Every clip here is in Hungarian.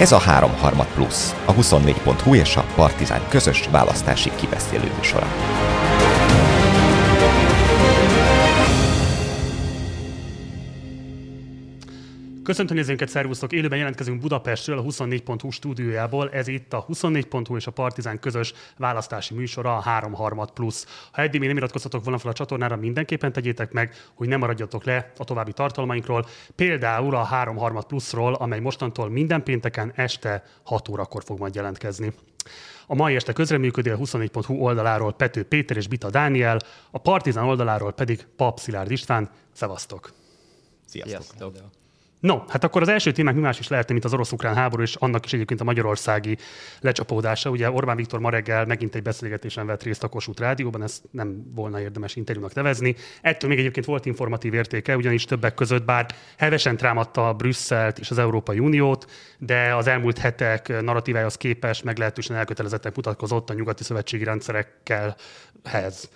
Ez a 3 harmad plusz, a 24.hu és a Partizán közös választási kibeszélő műsora. Köszöntöm nézőinket, szervusztok! Élőben jelentkezünk Budapestről, a 24.hu stúdiójából. Ez itt a 24.hu és a Partizán közös választási műsora, a 3 harmad plusz. Ha eddig még nem iratkoztatok volna fel a csatornára, mindenképpen tegyétek meg, hogy ne maradjatok le a további tartalmainkról. Például a 3 harmad pluszról, amely mostantól minden pénteken este 6 órakor fog majd jelentkezni. A mai este közreműködő a 24.hu oldaláról Pető Péter és Bita Dániel, a Partizán oldaláról pedig Pap Szilárd István. Szevasztok! Sziasztok! Sziasztok. No, hát akkor az első témák mi más is lehet, mint az orosz-ukrán háború, és annak is egyébként a magyarországi lecsapódása. Ugye Orbán Viktor ma reggel megint egy beszélgetésen vett részt a Kossuth Rádióban, ezt nem volna érdemes interjúnak nevezni. Ettől még egyébként volt informatív értéke, ugyanis többek között, bár hevesen támadta Brüsszelt és az Európai Uniót, de az elmúlt hetek narratívájához képest meglehetősen elkötelezettek mutatkozott a nyugati szövetségi rendszerekkel hez.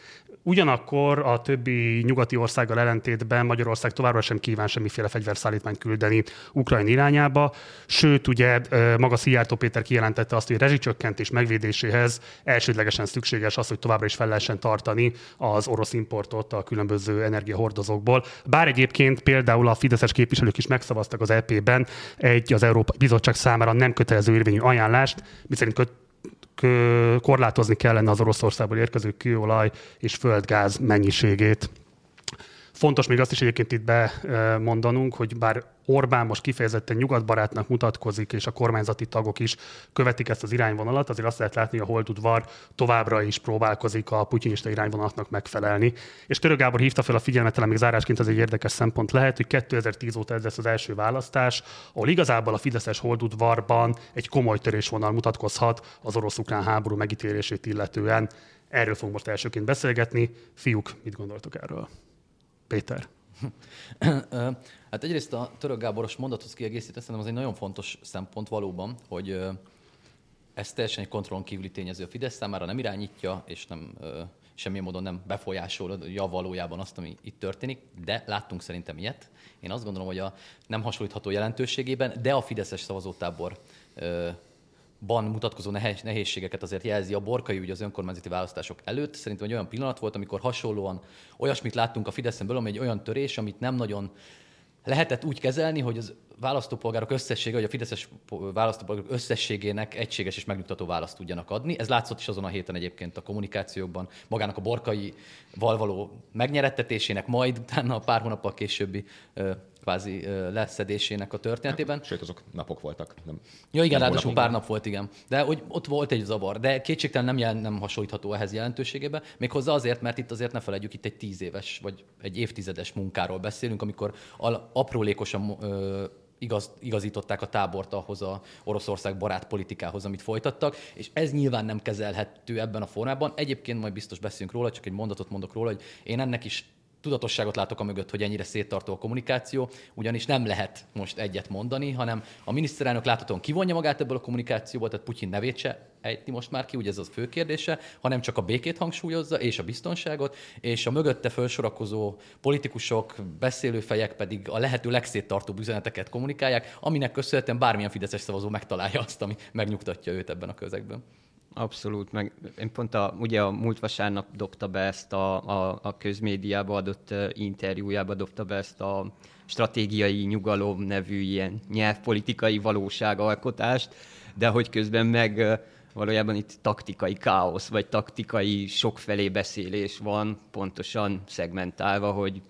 Ugyanakkor a többi nyugati országgal ellentétben Magyarország továbbra sem kíván semmiféle fegyverszállítmányt küldeni Ukrajna irányába, sőt, ugye maga Szijjártó Péter kijelentette azt, hogy rezsicsökkentés megvédéséhez elsődlegesen szükséges az, hogy továbbra is fel lehessen tartani az orosz importot a különböző energiahordozókból. Bár egyébként például a fideszes képviselők is megszavaztak az EP-ben egy az Európai Bizottság számára nem kötelező érvényű ajánlást, miszerint köt korlátozni kellene az Oroszországból érkező kőolaj és földgáz mennyiségét. Fontos még azt is egyébként itt bemondanunk, hogy bár Orbán most kifejezetten nyugatbarátnak mutatkozik, és a kormányzati tagok is követik ezt az irányvonalat, azért azt lehet látni, hogy a holdudvar továbbra is próbálkozik a putyinista irányvonalatnak megfelelni. És Török Gábor hívta fel a figyelmet, talán még zárásként ez egy érdekes szempont lehet, hogy 2010 óta ez lesz az első választás, ahol igazából a Fideszes holdudvarban egy komoly törésvonal mutatkozhat az orosz-ukrán háború megítélését illetően. Erről fogunk most elsőként beszélgetni. Fiúk, mit gondoltok erről? Péter. hát egyrészt a török Gáboros mondathoz kiegészítve, szerintem az egy nagyon fontos szempont valóban, hogy ez teljesen egy kontrollon kívüli tényező a Fidesz számára, nem irányítja, és nem semmilyen módon nem befolyásolja valójában azt, ami itt történik, de láttunk szerintem ilyet. Én azt gondolom, hogy a nem hasonlítható jelentőségében, de a Fideszes szavazótábor ban mutatkozó nehézségeket azért jelzi a borkai ügy az önkormányzati választások előtt. Szerintem egy olyan pillanat volt, amikor hasonlóan olyasmit láttunk a Fideszen belül, egy olyan törés, amit nem nagyon lehetett úgy kezelni, hogy az választópolgárok összessége, vagy a fideszes választópolgárok összességének egységes és megnyugtató választ tudjanak adni. Ez látszott is azon a héten egyébként a kommunikációkban, magának a borkai valvaló megnyerettetésének, majd utána a pár hónappal későbbi kvázi leszedésének a történetében. Sőt, azok napok voltak. Nem, ja, igen, ráadásul pár nap volt, igen. De hogy ott volt egy zavar, de kétségtelen nem, jel, nem hasonlítható ehhez jelentőségében. Méghozzá azért, mert itt azért ne felejtjük, itt egy tíz éves vagy egy évtizedes munkáról beszélünk, amikor aprólékosan ö, igaz, igazították a tábort ahhoz a Oroszország barát politikához, amit folytattak, és ez nyilván nem kezelhető ebben a formában. Egyébként majd biztos beszélünk róla, csak egy mondatot mondok róla, hogy én ennek is tudatosságot látok a mögött, hogy ennyire széttartó a kommunikáció, ugyanis nem lehet most egyet mondani, hanem a miniszterelnök láthatóan kivonja magát ebből a kommunikációból, tehát Putyin nevét se ejti most már ki, ugye ez az fő kérdése, hanem csak a békét hangsúlyozza, és a biztonságot, és a mögötte felsorakozó politikusok, beszélőfejek pedig a lehető legszéttartóbb üzeneteket kommunikálják, aminek köszönhetően bármilyen fideszes szavazó megtalálja azt, ami megnyugtatja őt ebben a közegben. Abszolút, meg én pont a, ugye a múlt vasárnap dobta be ezt a, a, a közmédiába adott interjújába dobta be ezt a stratégiai nyugalom nevű ilyen nyelvpolitikai valóságalkotást, de hogy közben meg valójában itt taktikai káosz, vagy taktikai sokfelé beszélés van, pontosan szegmentálva, hogy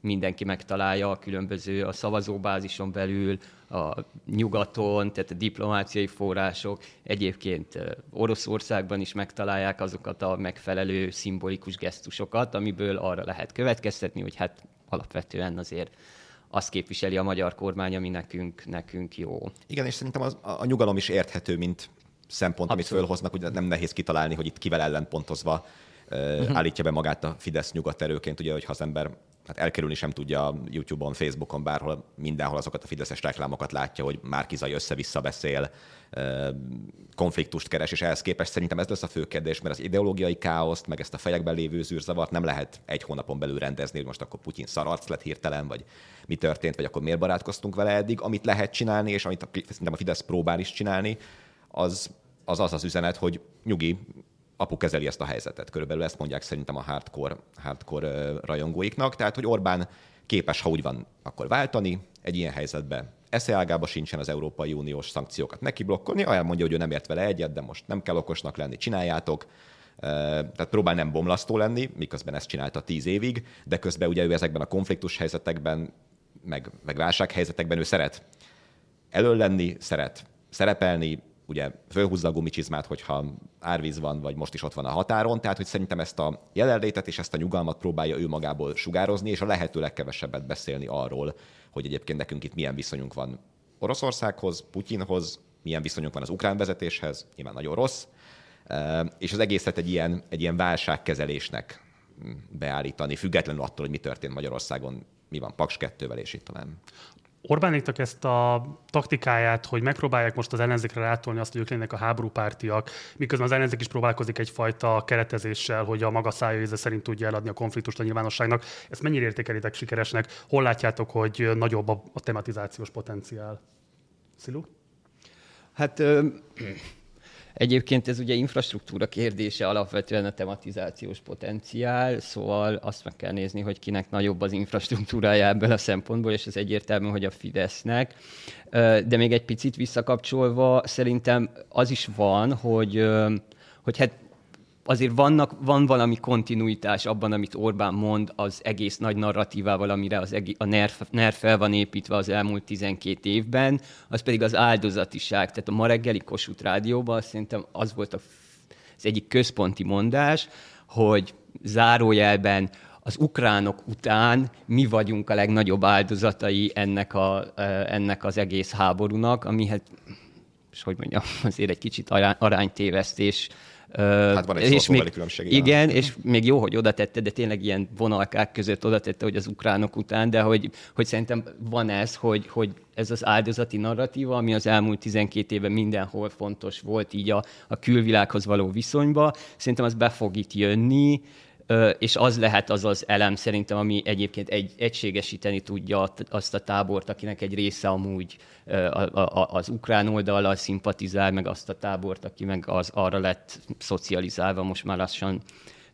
mindenki megtalálja a különböző a szavazóbázison belül, a nyugaton, tehát a diplomáciai források, egyébként Oroszországban is megtalálják azokat a megfelelő szimbolikus gesztusokat, amiből arra lehet következtetni, hogy hát alapvetően azért azt képviseli a magyar kormány, ami nekünk, nekünk jó. Igen, és szerintem az, a nyugalom is érthető, mint szempont, Abszolút. amit fölhoznak, ugye nem nehéz kitalálni, hogy itt kivel ellenpontozva uh-huh. állítja be magát a Fidesz nyugat erőként, ugye, hogyha az ember hát elkerülni sem tudja YouTube-on, Facebookon, bárhol, mindenhol azokat a fideszes reklámokat látja, hogy Márkizai össze-vissza beszél, konfliktust keres, és ehhez képest szerintem ez lesz a fő kérdés, mert az ideológiai káoszt, meg ezt a fejekben lévő zűrzavart nem lehet egy hónapon belül rendezni, hogy most akkor Putyin szararc lett hirtelen, vagy mi történt, vagy akkor miért barátkoztunk vele eddig. Amit lehet csinálni, és amit szerintem a Fidesz próbál is csinálni, az az az, az üzenet, hogy nyugi, apu kezeli ezt a helyzetet. Körülbelül ezt mondják szerintem a hardcore, hardcore rajongóiknak. Tehát, hogy Orbán képes, ha úgy van, akkor váltani egy ilyen helyzetbe. Eszeágába sincsen az Európai Uniós szankciókat neki blokkolni, elmondja, hogy ő nem ért vele egyet, de most nem kell okosnak lenni, csináljátok. Tehát próbál nem bomlasztó lenni, miközben ezt csinálta tíz évig, de közben ugye ő ezekben a konfliktus helyzetekben, meg, meg válsághelyzetekben ő szeret elől lenni, szeret szerepelni, ugye fölhúzza a gumicsizmát, hogyha árvíz van, vagy most is ott van a határon, tehát hogy szerintem ezt a jelenlétet és ezt a nyugalmat próbálja ő magából sugározni, és a lehető legkevesebbet beszélni arról, hogy egyébként nekünk itt milyen viszonyunk van Oroszországhoz, Putyinhoz, milyen viszonyunk van az ukrán vezetéshez, nyilván nagyon rossz, és az egészet egy ilyen, egy ilyen válságkezelésnek beállítani, függetlenül attól, hogy mi történt Magyarországon, mi van Paks 2-vel, és itt talán. Orbánéknak ezt a taktikáját, hogy megpróbálják most az ellenzékre rátolni azt, hogy ők lennek a háborúpártiak, miközben az ellenzék is próbálkozik egyfajta keretezéssel, hogy a maga szája íze szerint tudja eladni a konfliktust a nyilvánosságnak. Ezt mennyire értékelitek sikeresnek? Hol látjátok, hogy nagyobb a, tematizációs potenciál? Szilu? Hát Egyébként ez ugye infrastruktúra kérdése, alapvetően a tematizációs potenciál, szóval azt meg kell nézni, hogy kinek nagyobb az infrastruktúrája ebből a szempontból, és ez egyértelmű, hogy a Fidesznek. De még egy picit visszakapcsolva, szerintem az is van, hogy, hogy hát azért vannak, van valami kontinuitás abban, amit Orbán mond az egész nagy narratívával, amire az egész, a NER, NER fel van építve az elmúlt 12 évben, az pedig az áldozatiság. Tehát a ma reggeli Kossuth Rádióban szerintem az volt a, az egyik központi mondás, hogy zárójelben az ukránok után mi vagyunk a legnagyobb áldozatai ennek, a, ennek az egész háborúnak, ami hát, és hogy mondjam, azért egy kicsit aránytévesztés Hát van egy és még, különbség. Igen, igen, és még jó, hogy oda tette, de tényleg ilyen vonalkák között oda tette, hogy az ukránok után, de hogy, hogy szerintem van ez, hogy, hogy ez az áldozati narratíva, ami az elmúlt 12 évben mindenhol fontos volt így a, a külvilághoz való viszonyba, szerintem az be fog itt jönni, és az lehet az az elem szerintem, ami egyébként egy, egységesíteni tudja azt a tábort, akinek egy része amúgy az ukrán oldallal szimpatizál, meg azt a tábort, aki meg az arra lett szocializálva most már lassan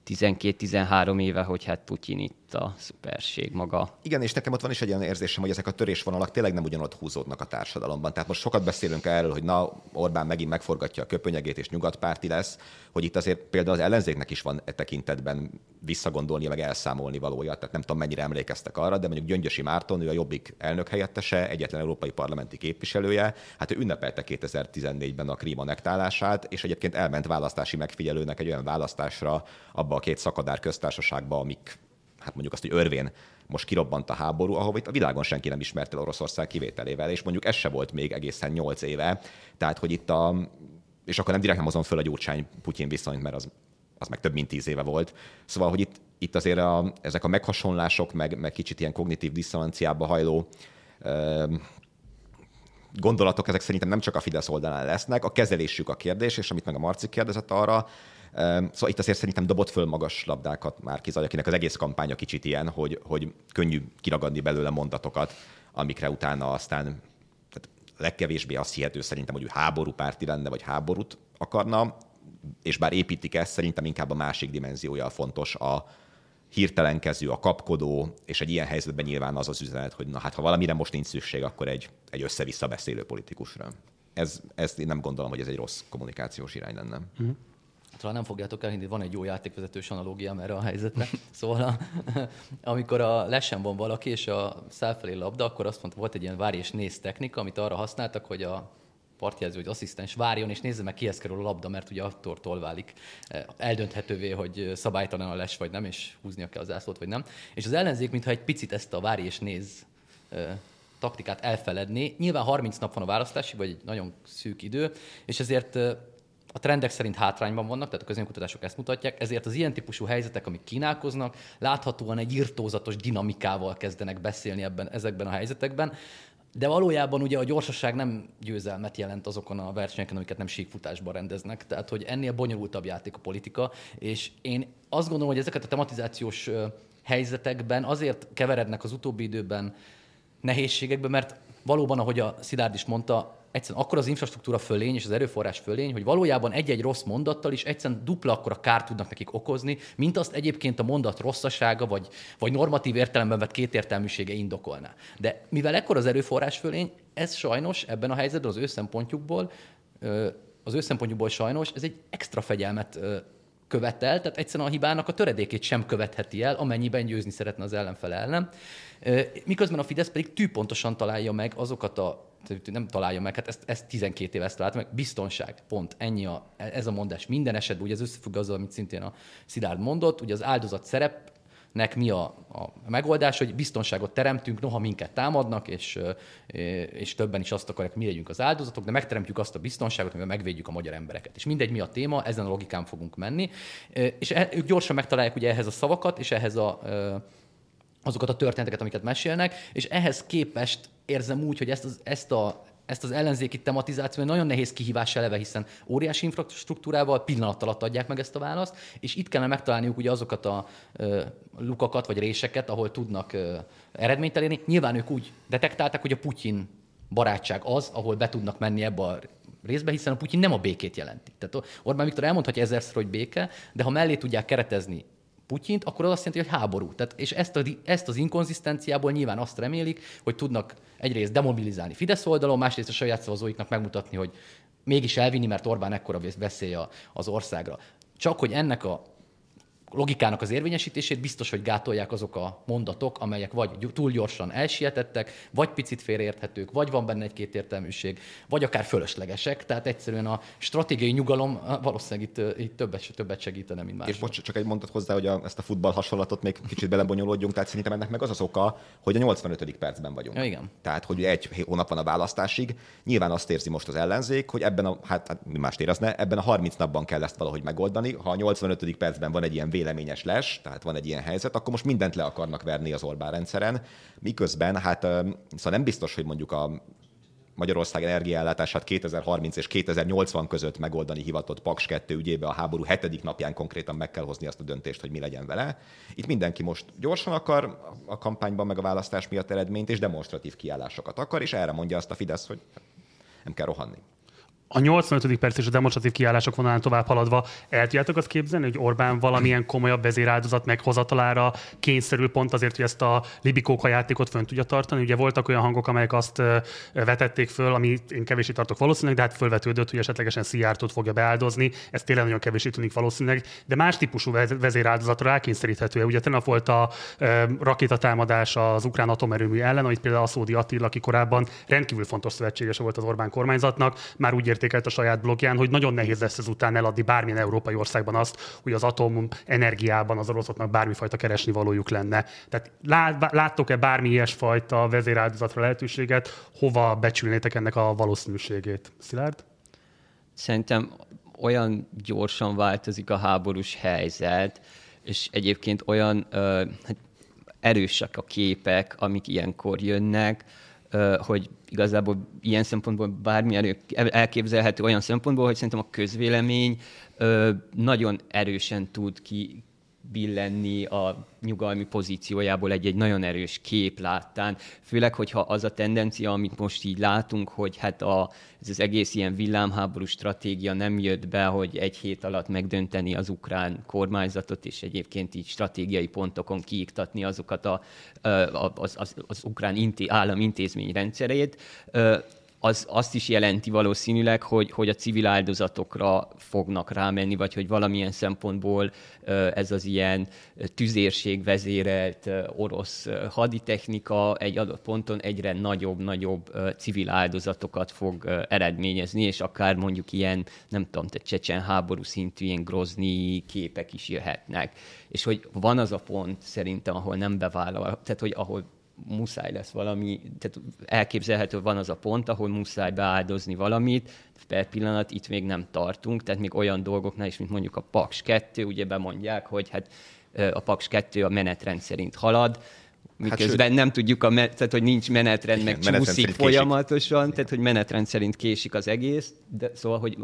12-13 éve, hogy hát Putyin itt a szuperség maga. Igen, és nekem ott van is egy olyan érzésem, hogy ezek a törésvonalak tényleg nem ugyanott húzódnak a társadalomban. Tehát most sokat beszélünk erről, hogy na, Orbán megint megforgatja a köpönyegét és nyugatpárti lesz, hogy itt azért például az ellenzéknek is van e tekintetben visszagondolni, meg elszámolni valója. Tehát nem tudom, mennyire emlékeztek arra, de mondjuk Gyöngyösi Márton, ő a Jobbik elnök helyettese, egyetlen európai parlamenti képviselője, hát ő ünnepelte 2014-ben a Krím anektálását, és egyébként elment választási megfigyelőnek egy olyan választásra abba a két szakadár köztársaságba, amik hát mondjuk azt, hogy örvén most kirobbant a háború, ahol itt a világon senki nem ismerte Oroszország kivételével, és mondjuk ez se volt még egészen nyolc éve. Tehát, hogy itt a, és akkor nem direkt nem hozom föl a Gyurcsány-Putyin viszonyt, mert az, az meg több mint tíz éve volt. Szóval, hogy itt, itt azért a, ezek a meghasonlások, meg, meg kicsit ilyen kognitív diszonanciába hajló ö, gondolatok, ezek szerintem nem csak a Fidesz oldalán lesznek, a kezelésük a kérdés, és amit meg a Marci kérdezett arra, Szóval itt azért szerintem dobott föl magas labdákat már Kizaj, akinek az egész kampánya kicsit ilyen, hogy, hogy könnyű kiragadni belőle mondatokat, amikre utána aztán tehát legkevésbé azt hihető szerintem, hogy ő háború párti lenne, vagy háborút akarna, és bár építik ezt, szerintem inkább a másik dimenziója fontos, a hirtelenkező, a kapkodó, és egy ilyen helyzetben nyilván az az üzenet, hogy na hát ha valamire most nincs szükség, akkor egy, egy össze-vissza beszélő politikusra. Ez, ez én nem gondolom, hogy ez egy rossz kommunikációs irány lenne. Uh-huh talán nem fogjátok elhinni, van egy jó játékvezetős analógiám erre a helyzetre. Szóval a, amikor a lesen van valaki, és a felfelé labda, akkor azt mondta, volt egy ilyen várj és néz technika, amit arra használtak, hogy a partjelző vagy asszisztens várjon, és nézze meg, kihez kerül a labda, mert ugye attól válik eldönthetővé, hogy szabálytalan a les vagy nem, és húznia kell az ászlót vagy nem. És az ellenzék, mintha egy picit ezt a várj és néz taktikát elfeledni. Nyilván 30 nap van a választási, vagy egy nagyon szűk idő, és ezért a trendek szerint hátrányban vannak, tehát a közönkutatások ezt mutatják, ezért az ilyen típusú helyzetek, amik kínálkoznak, láthatóan egy irtózatos dinamikával kezdenek beszélni ebben, ezekben a helyzetekben. De valójában ugye a gyorsaság nem győzelmet jelent azokon a versenyeken, amiket nem síkfutásban rendeznek. Tehát, hogy ennél bonyolultabb játék a politika, és én azt gondolom, hogy ezeket a tematizációs helyzetekben azért keverednek az utóbbi időben nehézségekbe, mert valóban, ahogy a Szilárd is mondta, egyszerűen akkor az infrastruktúra fölény és az erőforrás fölény, hogy valójában egy-egy rossz mondattal is egyszerűen dupla akkor a kárt tudnak nekik okozni, mint azt egyébként a mondat rosszasága vagy, vagy normatív értelemben vett kétértelműsége indokolná. De mivel ekkor az erőforrás fölény, ez sajnos ebben a helyzetben az ő szempontjukból, az ő szempontjukból sajnos ez egy extra fegyelmet követel, tehát egyszerűen a hibának a töredékét sem követheti el, amennyiben győzni szeretne az ellenfele ellen. Miközben a Fidesz pedig tűpontosan találja meg azokat a nem találja meg, hát ezt, ezt 12 éve ezt találta meg, biztonság, pont, ennyi a, ez a mondás. Minden esetben, ugye ez összefügg azzal, amit szintén a Szilárd mondott, ugye az áldozat szerep nek mi a, a megoldás, hogy biztonságot teremtünk, noha minket támadnak, és, és többen is azt akarják, mi legyünk az áldozatok, de megteremtjük azt a biztonságot, amivel megvédjük a magyar embereket. És mindegy, mi a téma, ezen a logikán fogunk menni. És e, ők gyorsan megtalálják ugye ehhez a szavakat, és ehhez a azokat a történeteket, amiket mesélnek, és ehhez képest érzem úgy, hogy ezt, az, ezt a ezt az ellenzéki tematizáció nagyon nehéz kihívás eleve, hiszen óriási infrastruktúrával pillanat alatt adják meg ezt a választ, és itt kellene megtalálniuk ugye azokat a ö, lukakat vagy réseket, ahol tudnak ö, eredményt elérni. Nyilván ők úgy detektálták, hogy a Putyin barátság az, ahol be tudnak menni ebbe a részbe, hiszen a Putyin nem a békét jelenti. Tehát Orbán Viktor elmondhatja ezerszer, hogy béke, de ha mellé tudják keretezni Putyint, akkor az azt jelenti, hogy háború. Tehát, és ezt, a, ezt az inkonzisztenciából nyilván azt remélik, hogy tudnak egyrészt demobilizálni Fidesz oldalon, másrészt a saját szavazóiknak megmutatni, hogy mégis elvinni, mert Orbán ekkora veszély az országra. Csak hogy ennek a logikának az érvényesítését biztos, hogy gátolják azok a mondatok, amelyek vagy túl gyorsan elsietettek, vagy picit félreérthetők, vagy van benne egy-két értelműség, vagy akár fölöslegesek. Tehát egyszerűen a stratégiai nyugalom valószínűleg itt, itt többet, többet segítene, mint más. És bocs, csak egy mondat hozzá, hogy a, ezt a futball hasonlatot még kicsit belebonyolódjunk, tehát szerintem ennek meg az az oka, hogy a 85. percben vagyunk. Ja, igen. Tehát, hogy egy hónap van a választásig. Nyilván azt érzi most az ellenzék, hogy ebben a, hát, hát mi mást érezne, ebben a 30 napban kell ezt valahogy megoldani. Ha a 85. percben van egy ilyen véleményes les, tehát van egy ilyen helyzet, akkor most mindent le akarnak verni az Orbán rendszeren, miközben hát szóval nem biztos, hogy mondjuk a Magyarország energiaellátását 2030 és 2080 között megoldani hivatott Paks 2 ügyébe a háború hetedik napján konkrétan meg kell hozni azt a döntést, hogy mi legyen vele. Itt mindenki most gyorsan akar a kampányban meg a választás miatt eredményt, és demonstratív kiállásokat akar, és erre mondja azt a Fidesz, hogy nem kell rohanni a 85. perc és a demonstratív kiállások vonalán tovább haladva el tudjátok azt képzelni, hogy Orbán valamilyen komolyabb vezéráldozat meghozatalára kényszerül pont azért, hogy ezt a libikóka játékot fönn tudja tartani. Ugye voltak olyan hangok, amelyek azt vetették föl, ami én kevésé tartok valószínűleg, de hát fölvetődött, hogy esetlegesen Szijjártót fogja beáldozni. Ez tényleg nagyon kevésé tűnik valószínűleg, de más típusú vezéráldozatra rákényszeríthető. Ugye tegnap volt a rakétatámadás az ukrán atomerőmű ellen, amit például Aszódi Attila, aki korábban rendkívül fontos szövetségese volt az Orbán kormányzatnak, már úgy értékelt a saját blogján, hogy nagyon nehéz lesz ezután eladni bármilyen európai országban azt, hogy az atom energiában az oroszoknak bármifajta keresni valójuk lenne. Tehát láttok-e bármi ilyesfajta vezéráldozatra lehetőséget, hova becsülnétek ennek a valószínűségét? Szilárd? Szerintem olyan gyorsan változik a háborús helyzet, és egyébként olyan ö, hát erősek a képek, amik ilyenkor jönnek, hogy igazából ilyen szempontból bármi elképzelhető olyan szempontból, hogy szerintem a közvélemény nagyon erősen tud ki, billenni a nyugalmi pozíciójából egy-egy nagyon erős kép láttán. Főleg, hogyha az a tendencia, amit most így látunk, hogy hát a, ez az egész ilyen villámháború stratégia nem jött be, hogy egy hét alatt megdönteni az ukrán kormányzatot, és egyébként így stratégiai pontokon kiiktatni azokat a, az, az, az ukrán inté, állam intézmény rendszerét az azt is jelenti valószínűleg, hogy, hogy a civil áldozatokra fognak rámenni, vagy hogy valamilyen szempontból ez az ilyen tüzérség vezérelt orosz haditechnika egy adott ponton egyre nagyobb-nagyobb civil áldozatokat fog eredményezni, és akár mondjuk ilyen, nem tudom, te csecsen háború szintű ilyen grozni képek is jöhetnek. És hogy van az a pont szerintem, ahol nem bevállal, tehát hogy ahol muszáj lesz valami, tehát elképzelhető van az a pont, ahol muszáj beáldozni valamit, per pillanat itt még nem tartunk, tehát még olyan dolgoknál is, mint mondjuk a Paks 2, ugye bemondják, hogy hát a Paks 2 a menetrend szerint halad, miközben hát, nem tudjuk, a me- tehát hogy nincs menetrend, meg menetrend csúszik folyamatosan, késik. tehát hogy menetrend szerint késik az egész, de szóval, hogy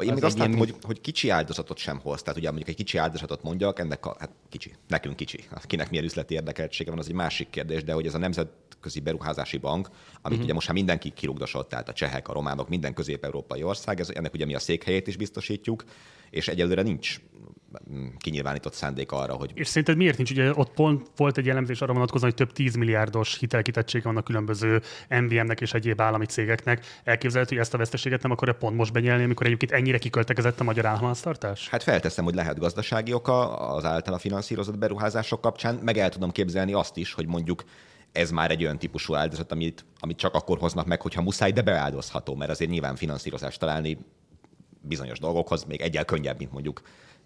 vagy én még azt látom, hogy, hogy kicsi áldozatot sem hoz. Tehát ugye mondjuk egy kicsi áldozatot mondjak, ennek a, hát kicsi, nekünk kicsi. Kinek milyen üzleti érdekeltsége van, az egy másik kérdés, de hogy ez a nemzetközi beruházási bank, amit uh-huh. ugye most már mindenki kirugdosott, tehát a csehek, a románok, minden közép-európai ország, ez, ennek ugye mi a székhelyét is biztosítjuk, és egyelőre nincs kinyilvánított szándék arra, hogy... És szerinted miért nincs? Ugye ott pont volt egy elemzés arra vonatkozóan, hogy több 10 milliárdos hitelkitettsége van a különböző MVM-nek és egyéb állami cégeknek. Elképzelhető, hogy ezt a veszteséget nem akarja pont most benyelni, amikor egyébként ennyire kiköltekezett a magyar államháztartás? Hát felteszem, hogy lehet gazdasági oka az általa finanszírozott beruházások kapcsán, meg el tudom képzelni azt is, hogy mondjuk ez már egy olyan típusú áldozat, amit, amit csak akkor hoznak meg, hogyha muszáj, de beáldozható, mert azért nyilván finanszírozást találni bizonyos dolgokhoz még egyel könnyebb, mint mondjuk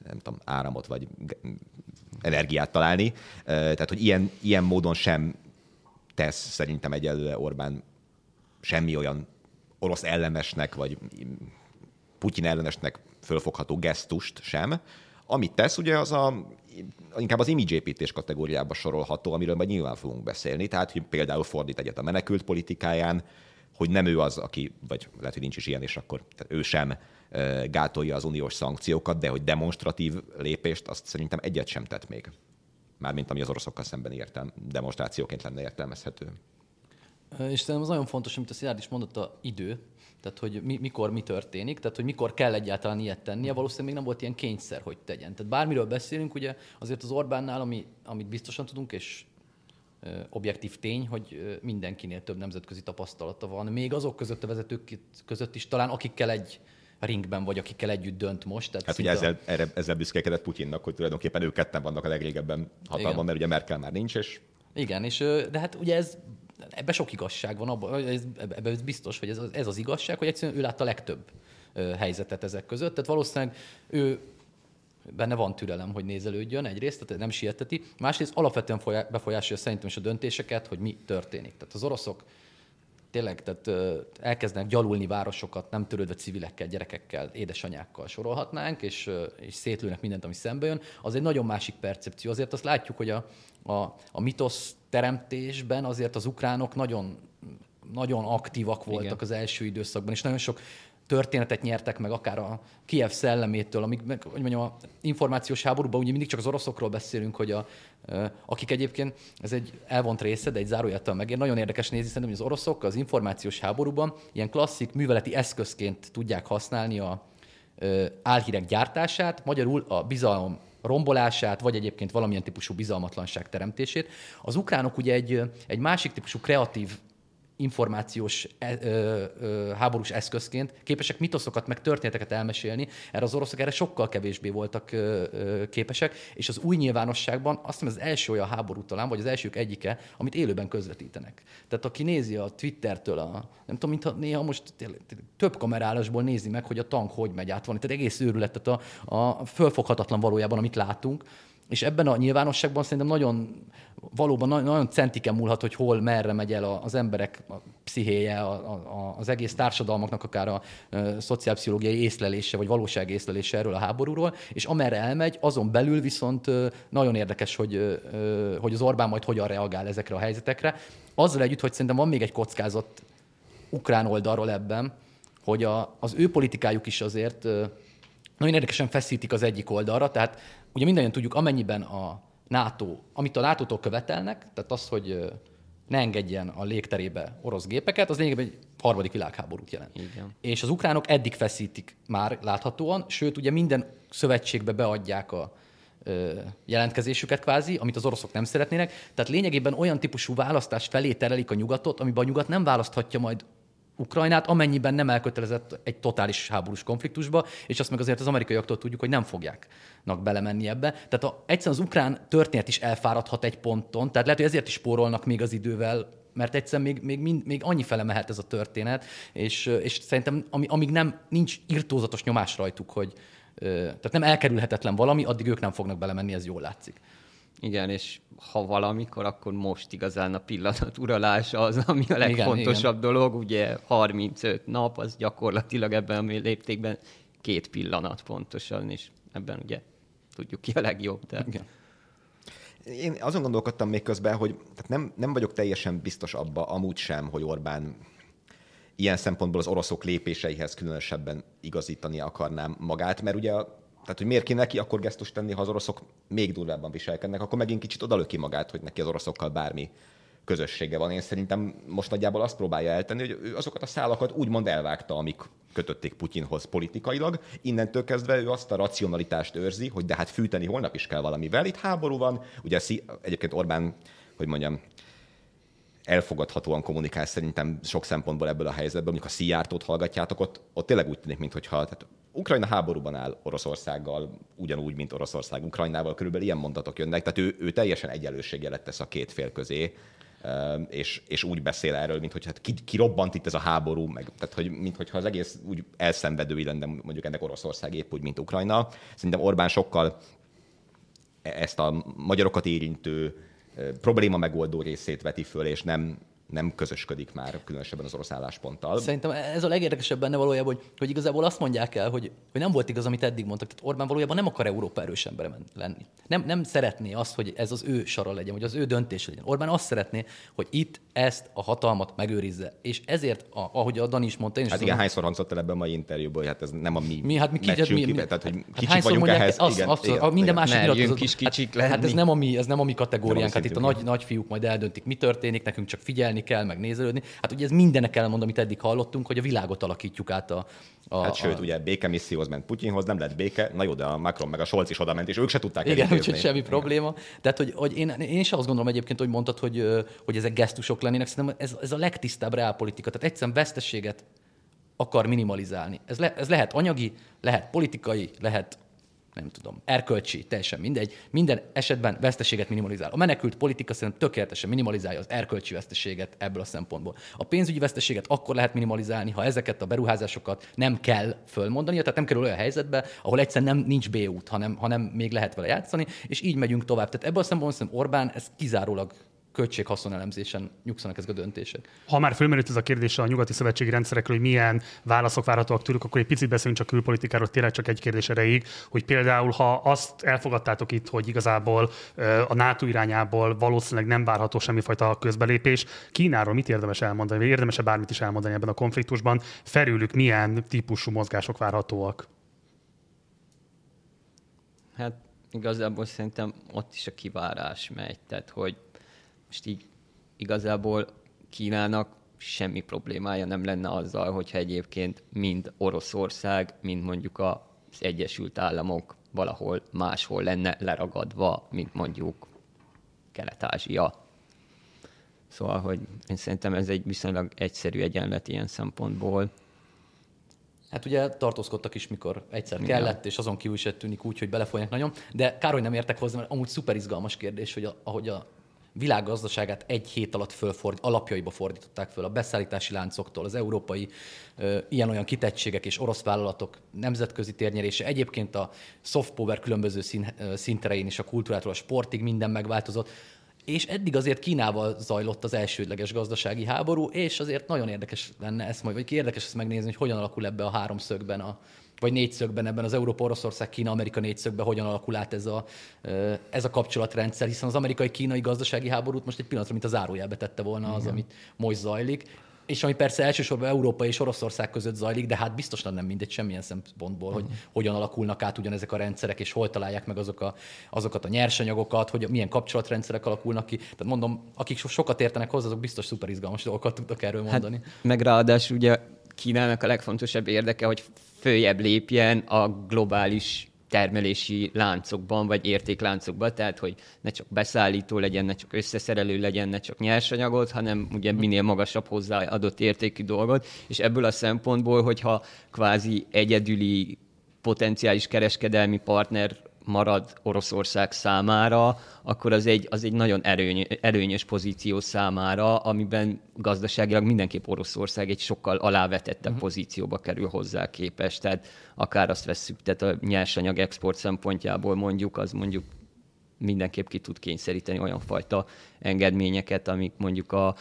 nem tudom, áramot vagy energiát találni. Tehát, hogy ilyen, ilyen módon sem tesz szerintem egyelőre Orbán semmi olyan orosz ellenesnek, vagy Putyin ellenesnek fölfogható gesztust sem. Amit tesz, ugye az a, inkább az építés kategóriába sorolható, amiről majd nyilván fogunk beszélni. Tehát, hogy például fordít egyet a menekült politikáján, hogy nem ő az, aki, vagy lehet, hogy nincs is ilyen, és akkor ő sem gátolja az uniós szankciókat, de hogy demonstratív lépést, azt szerintem egyet sem tett még. Mármint ami az oroszokkal szemben értem, demonstrációként lenne értelmezhető. És szerintem az nagyon fontos, amit a Szilárd is mondott, a idő, tehát hogy mi, mikor mi történik, tehát hogy mikor kell egyáltalán ilyet tennie, valószínűleg még nem volt ilyen kényszer, hogy tegyen. Tehát bármiről beszélünk, ugye azért az Orbánnál, ami, amit biztosan tudunk, és objektív tény, hogy mindenkinél több nemzetközi tapasztalata van, még azok között a vezetők között is talán, akikkel egy ringben vagy, akikkel együtt dönt most. Tehát hát ugye ezzel, erre, ezzel büszkélkedett Putyinnak, hogy tulajdonképpen ők ketten vannak a legrégebben hatalban, Igen. mert ugye Merkel már nincs, és... Igen, és de hát ugye ez ebbe sok igazság van, abban, ez, ebbe ez biztos, hogy ez, ez az igazság, hogy egyszerűen ő látta a legtöbb helyzetet ezek között. Tehát valószínűleg ő benne van türelem, hogy nézelődjön egyrészt, tehát nem sieteti. Másrészt alapvetően befolyásolja szerintem is a döntéseket, hogy mi történik. Tehát az oroszok tényleg tehát, elkezdenek gyalulni városokat, nem törődve civilekkel, gyerekekkel, édesanyákkal sorolhatnánk, és, és szétlőnek mindent, ami szembe jön, az egy nagyon másik percepció. Azért azt látjuk, hogy a, a, a mitosz teremtésben azért az ukránok nagyon nagyon aktívak voltak Igen. az első időszakban, és nagyon sok történetet nyertek meg, akár a Kiev szellemétől, amik, meg, hogy mondjam, a információs háborúban ugye mindig csak az oroszokról beszélünk, hogy a, akik egyébként, ez egy elvont része, de egy zárójeltel megér, nagyon érdekes nézni, szerintem, hogy az oroszok az információs háborúban ilyen klasszik műveleti eszközként tudják használni a álhírek gyártását, magyarul a bizalom rombolását, vagy egyébként valamilyen típusú bizalmatlanság teremtését. Az ukránok ugye egy, egy másik típusú kreatív információs e, ö, ö, háborús eszközként képesek mitoszokat, meg történeteket elmesélni. Erre az oroszok erre sokkal kevésbé voltak ö, ö, képesek, és az új nyilvánosságban azt hiszem az első olyan háború talán, vagy az elsők egyike, amit élőben közvetítenek. Tehát aki nézi a Twittertől, a, nem tudom, mintha néha most több kamerálásból nézi meg, hogy a tank hogy megy át van. Tehát egész őrület, tehát a, a fölfoghatatlan valójában, amit látunk és ebben a nyilvánosságban szerintem nagyon, valóban nagyon, centiken múlhat, hogy hol, merre megy el az emberek a a, a, az egész társadalmaknak akár a, a szociálpszichológiai észlelése, vagy valóság észlelése erről a háborúról, és amerre elmegy, azon belül viszont nagyon érdekes, hogy, hogy az Orbán majd hogyan reagál ezekre a helyzetekre. Azzal együtt, hogy szerintem van még egy kockázat ukrán oldalról ebben, hogy a, az ő politikájuk is azért nagyon érdekesen feszítik az egyik oldalra, tehát ugye mindannyian tudjuk, amennyiben a NATO, amit a NATO-tól követelnek, tehát az, hogy ne engedjen a légterébe orosz gépeket, az lényegében egy harmadik világháborút jelent. Igen. És az ukránok eddig feszítik már láthatóan, sőt, ugye minden szövetségbe beadják a jelentkezésüket kvázi, amit az oroszok nem szeretnének. Tehát lényegében olyan típusú választás felé terelik a nyugatot, amiben a nyugat nem választhatja majd Ukrajnát, amennyiben nem elkötelezett egy totális háborús konfliktusba, és azt meg azért az amerikaiaktól tudjuk, hogy nem fogjáknak belemenni ebbe. Tehát a, egyszerűen az ukrán történet is elfáradhat egy ponton, tehát lehet, hogy ezért is spórolnak még az idővel, mert egyszerűen még, még, mind, még annyi fele mehet ez a történet, és, és szerintem ami, amíg nem nincs irtózatos nyomás rajtuk, hogy tehát nem elkerülhetetlen valami, addig ők nem fognak belemenni, ez jól látszik. Igen, és ha valamikor, akkor most igazán a pillanat uralása az, ami a legfontosabb igen, igen. dolog. Ugye 35 nap, az gyakorlatilag ebben a léptékben két pillanat pontosan, és ebben ugye tudjuk ki a legjobb. Tehát... Igen. Én azon gondolkodtam még közben, hogy tehát nem, nem vagyok teljesen biztos abba, amúgy sem, hogy Orbán ilyen szempontból az oroszok lépéseihez különösebben igazítani akarnám magát, mert ugye tehát, hogy miért kéne neki akkor gesztust tenni, ha az oroszok még durvábban viselkednek, akkor megint kicsit odalöki magát, hogy neki az oroszokkal bármi közössége van. Én szerintem most nagyjából azt próbálja eltenni, hogy ő azokat a szálakat úgymond elvágta, amik kötötték Putyinhoz politikailag. Innentől kezdve ő azt a racionalitást őrzi, hogy de hát fűteni holnap is kell valamivel. Itt háború van, ugye egyébként Orbán, hogy mondjam, elfogadhatóan kommunikál szerintem sok szempontból ebből a helyzetből. Mondjuk a Szijjártót hallgatjátok, ott, ott tényleg úgy tűnik, mintha tehát Ukrajna háborúban áll Oroszországgal, ugyanúgy, mint Oroszország Ukrajnával, körülbelül ilyen mondatok jönnek, tehát ő, ő teljesen egyenlőségjelet tesz a két fél közé, és, és úgy beszél erről, mint hogy hát ki, ki robbant itt ez a háború, meg, tehát hogy, mint hogyha az egész úgy elszenvedői lenne mondjuk ennek Oroszország épp úgy, mint Ukrajna. Szerintem Orbán sokkal ezt a magyarokat érintő probléma megoldó részét veti föl, és nem, nem közösködik már különösebben az orosz állásponttal. Szerintem ez a legérdekesebb benne valójában, hogy, hogy igazából azt mondják el, hogy, hogy nem volt igaz, amit eddig mondtak. Tehát Orbán valójában nem akar Európa erős ember lenni. Nem, nem szeretné azt, hogy ez az ő sara legyen, hogy az ő döntés legyen. Orbán azt szeretné, hogy itt ezt a hatalmat megőrizze. És ezért, a, ahogy a Dani is mondta, én is Hát igen, hányszor hangzott el ebben a mai interjúban, hogy hát ez nem a mi, mi hát mi, kicsit, mi, mi, tehát, hogy hát kicsik vagyunk ehhez. Az, igen, az, igen, a minden másik nyilatkozat. is kicsik hát, hát, ez nem a mi, ez nem a mi kategóriánk. Hát itt a nagy, nagy fiúk majd eldöntik, mi történik, nekünk csak figyelni kell, meg nézelődni. Hát ugye ez mindenek elmond, amit eddig hallottunk, hogy a világot alakítjuk át a, a, hát sőt, a... ugye békemisszióhoz ment Putyinhoz, nem lett béke, na jó, de a Macron meg a Scholz is oda ment, és ők se tudták Igen, úgyhogy semmi Igen. probléma. Tehát, hogy, hogy én, én is azt gondolom egyébként, hogy mondtad, hogy, hogy ezek gesztusok lennének, szerintem ez, ez a legtisztább reálpolitika. Tehát egyszerűen veszteséget akar minimalizálni. Ez, le, ez lehet anyagi, lehet politikai, lehet nem tudom, erkölcsi, teljesen mindegy. Minden esetben veszteséget minimalizál. A menekült politika szerintem tökéletesen minimalizálja az erkölcsi veszteséget ebből a szempontból. A pénzügyi veszteséget akkor lehet minimalizálni, ha ezeket a beruházásokat nem kell fölmondani, tehát nem kerül olyan helyzetbe, ahol egyszerűen nem nincs B-út, hanem, hanem még lehet vele játszani, és így megyünk tovább. Tehát ebből a szempontból szerintem Orbán ez kizárólag költség-haszonelemzésen nyugszanak ezek a döntések. Ha már fölmerült ez a kérdés a nyugati szövetségi rendszerekről, hogy milyen válaszok várhatóak tőlük, akkor egy picit beszélünk csak külpolitikáról, tényleg csak egy kérdés erejéig, hogy például, ha azt elfogadtátok itt, hogy igazából a NATO irányából valószínűleg nem várható semmifajta közbelépés, Kínáról mit érdemes elmondani, vagy érdemes-e bármit is elmondani ebben a konfliktusban, felülük milyen típusú mozgások várhatóak? Hát igazából szerintem ott is a kivárás megy, tehát hogy most így igazából Kínának semmi problémája nem lenne azzal, hogyha egyébként mind Oroszország, mind mondjuk az Egyesült Államok valahol máshol lenne leragadva, mint mondjuk Kelet-Ázsia. Szóval, hogy én szerintem ez egy viszonylag egyszerű egyenlet ilyen szempontból. Hát ugye tartózkodtak is, mikor egyszer Igen. kellett, és azon kívül is tűnik úgy, hogy belefolynak nagyon. De Károly nem értek hozzá, mert amúgy szuper izgalmas kérdés, hogy a, ahogy a világgazdaságát egy hét alatt fölford, alapjaiba fordították föl a beszállítási láncoktól, az európai ilyen-olyan kitettségek és orosz vállalatok nemzetközi térnyerése. Egyébként a soft power különböző szín, szinterein is a kultúrától a sportig minden megváltozott. És eddig azért Kínával zajlott az elsődleges gazdasági háború, és azért nagyon érdekes lenne ezt majd, vagy érdekes ezt megnézni, hogy hogyan alakul ebbe a háromszögben a, vagy négyszögben ebben az Európa, Oroszország, Kína, Amerika négyszögben hogyan alakul át ez a, ez a kapcsolatrendszer, hiszen az amerikai-kínai gazdasági háborút most egy pillanatra, mint a zárójelbe tette volna az, Igen. amit most zajlik. És ami persze elsősorban Európa és Oroszország között zajlik, de hát biztosan nem mindegy semmilyen szempontból, hogy hogyan alakulnak át ugyanezek a rendszerek, és hol találják meg azok a, azokat a nyersanyagokat, hogy milyen kapcsolatrendszerek alakulnak ki. Tehát mondom, akik sokat értenek hozzá, azok biztos szuper izgalmas dolgokat tudnak erről hát mondani. Hát, meg ráadásul ugye Kínának a legfontosabb érdeke, hogy följebb lépjen a globális termelési láncokban, vagy értékláncokban, tehát hogy ne csak beszállító legyen, ne csak összeszerelő legyen, ne csak nyersanyagot, hanem ugye minél magasabb hozzáadott értékű dolgot, és ebből a szempontból, hogyha kvázi egyedüli potenciális kereskedelmi partner marad Oroszország számára, akkor az egy, az egy nagyon erőny, erőnyös pozíció számára, amiben gazdaságilag mindenképp Oroszország egy sokkal alávetettebb uh-huh. pozícióba kerül hozzá képest. Tehát akár azt vesszük, tehát a nyersanyag export szempontjából mondjuk, az mondjuk mindenképp ki tud kényszeríteni olyan fajta engedményeket, amik mondjuk a, a,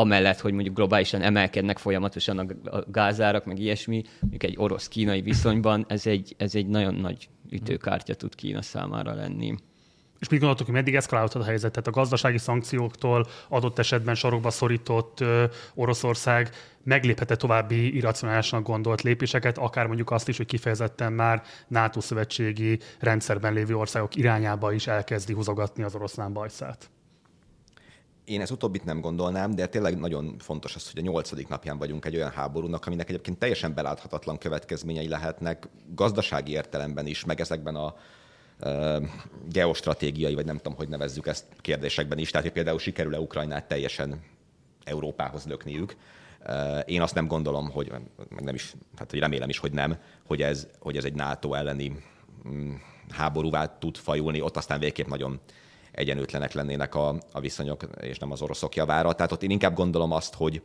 amellett, hogy mondjuk globálisan emelkednek folyamatosan a, a gázárak, meg ilyesmi, mondjuk egy orosz-kínai viszonyban, ez egy, ez egy nagyon nagy ütőkártya tud Kína számára lenni. És mit gondoltok, hogy meddig eszkalálódhat a helyzet? Tehát a gazdasági szankcióktól adott esetben sorokba szorított Oroszország megléphetett további irracionálisan gondolt lépéseket, akár mondjuk azt is, hogy kifejezetten már NATO szövetségi rendszerben lévő országok irányába is elkezdi húzogatni az oroszlán bajszát. Én ez utóbbit nem gondolnám, de tényleg nagyon fontos az, hogy a nyolcadik napján vagyunk egy olyan háborúnak, aminek egyébként teljesen beláthatatlan következményei lehetnek gazdasági értelemben is, meg ezekben a geostratégiai, vagy nem tudom, hogy nevezzük ezt kérdésekben is. Tehát, hogy például sikerül-e Ukrajnát teljesen Európához lökniük. Én azt nem gondolom, hogy meg nem is, hát hogy remélem is, hogy nem, hogy ez, hogy ez egy NATO elleni mm, háborúvá tud fajulni, ott aztán végképp nagyon egyenlőtlenek lennének a, a viszonyok, és nem az oroszok javára. Tehát ott én inkább gondolom azt, hogy,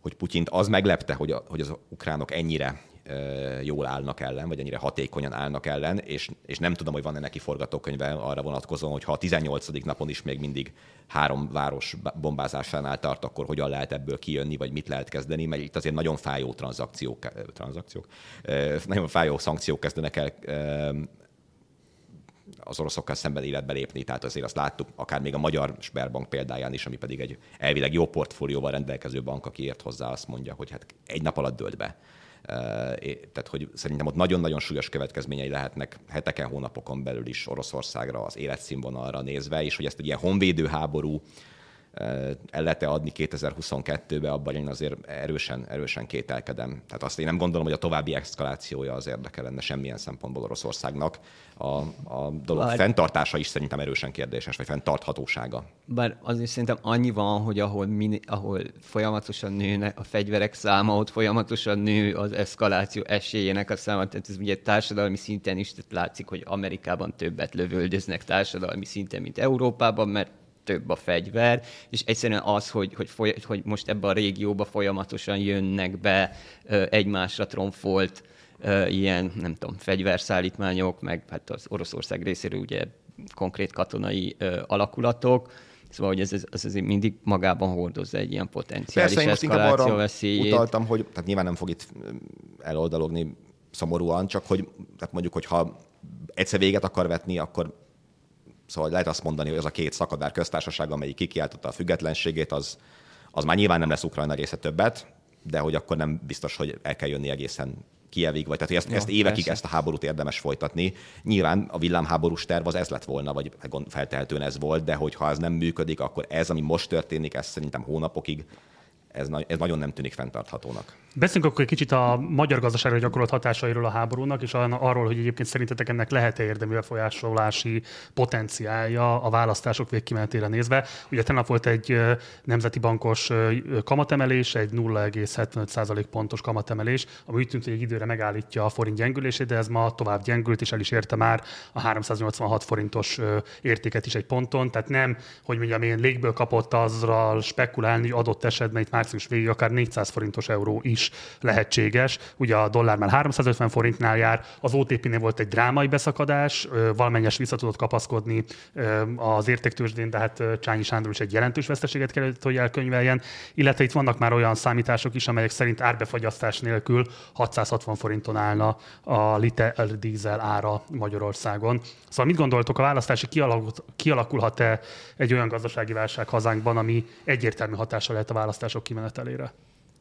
hogy Putyint az meglepte, hogy, a, hogy az ukránok ennyire jól állnak ellen, vagy ennyire hatékonyan állnak ellen, és, és nem tudom, hogy van-e neki forgatókönyve arra vonatkozóan, hogy ha a 18. napon is még mindig három város bombázásánál tart, akkor hogyan lehet ebből kijönni, vagy mit lehet kezdeni, mert itt azért nagyon fájó tranzakciók, tranzakciók nagyon fájó szankciók kezdenek el az oroszokkal szemben életbe lépni. Tehát azért azt láttuk, akár még a magyar Sperbank példáján is, ami pedig egy elvileg jó portfólióval rendelkező bank, aki ért hozzá, azt mondja, hogy hát egy nap alatt dölt be tehát, hogy szerintem ott nagyon-nagyon súlyos következményei lehetnek heteken, hónapokon belül is Oroszországra, az életszínvonalra nézve, és hogy ezt egy ilyen honvédő háború el lehet-e adni 2022-be, abban én azért erősen, erősen kételkedem. Tehát azt én nem gondolom, hogy a további eszkalációja az érdeke lenne semmilyen szempontból Oroszországnak. A, a dolog Bár... fenntartása is szerintem erősen kérdéses, vagy fenntarthatósága. Bár azért szerintem annyi van, hogy ahol, mini, ahol folyamatosan nőnek a fegyverek száma, ott folyamatosan nő az eszkaláció esélyének a száma. Tehát ez ugye társadalmi szinten is tehát látszik, hogy Amerikában többet lövöldöznek társadalmi szinten, mint Európában, mert több a fegyver, és egyszerűen az, hogy, hogy, foly, hogy most ebbe a régióba folyamatosan jönnek be egymásra tromfolt ilyen, nem tudom, fegyverszállítmányok, meg hát az Oroszország részéről ugye konkrét katonai alakulatok, Szóval, hogy ez, ez, ez azért mindig magában hordozza egy ilyen potenciális Persze, eszkaláció veszélyét. utaltam, hogy tehát nyilván nem fog itt eloldalogni szomorúan, csak hogy tehát mondjuk, hogy ha egyszer véget akar vetni, akkor Szóval lehet azt mondani, hogy az a két szakadár köztársaság, amelyik kikiáltotta a függetlenségét, az, az már nyilván nem lesz Ukrajna része többet, de hogy akkor nem biztos, hogy el kell jönni egészen Kievig, vagy tehát hogy ezt, ja, ezt évekig persze. ezt a háborút érdemes folytatni. Nyilván a villámháborús terv az ez lett volna, vagy feltehetően ez volt, de hogyha ez nem működik, akkor ez, ami most történik, ez szerintem hónapokig ez, ez nagyon nem tűnik fenntarthatónak. Beszéljünk akkor egy kicsit a magyar gazdaságra gyakorolt hatásairól a háborúnak, és arról, hogy egyébként szerintetek ennek lehet-e érdemű befolyásolási potenciálja a választások végkimenetére nézve. Ugye tegnap volt egy nemzeti bankos kamatemelés, egy 0,75% pontos kamatemelés, ami úgy tűnt, hogy egy időre megállítja a forint gyengülését, de ez ma tovább gyengült, és el is érte már a 386 forintos értéket is egy ponton. Tehát nem, hogy mondjam én, légből kapott azzal spekulálni, hogy adott esetben itt március végig akár 400 forintos euró is lehetséges. Ugye a dollár már 350 forintnál jár, az OTP-nél volt egy drámai beszakadás, valamennyes vissza tudott kapaszkodni az értéktősdén, de hát Csányi Sándor is egy jelentős veszteséget kellett, hogy elkönyveljen, illetve itt vannak már olyan számítások is, amelyek szerint árbefagyasztás nélkül 660 forinton állna a liter dízel ára Magyarországon. Szóval mit gondoltok, a választási kialakulhat-e egy olyan gazdasági válság hazánkban, ami egyértelmű hatása lehet a választások kimenetelére?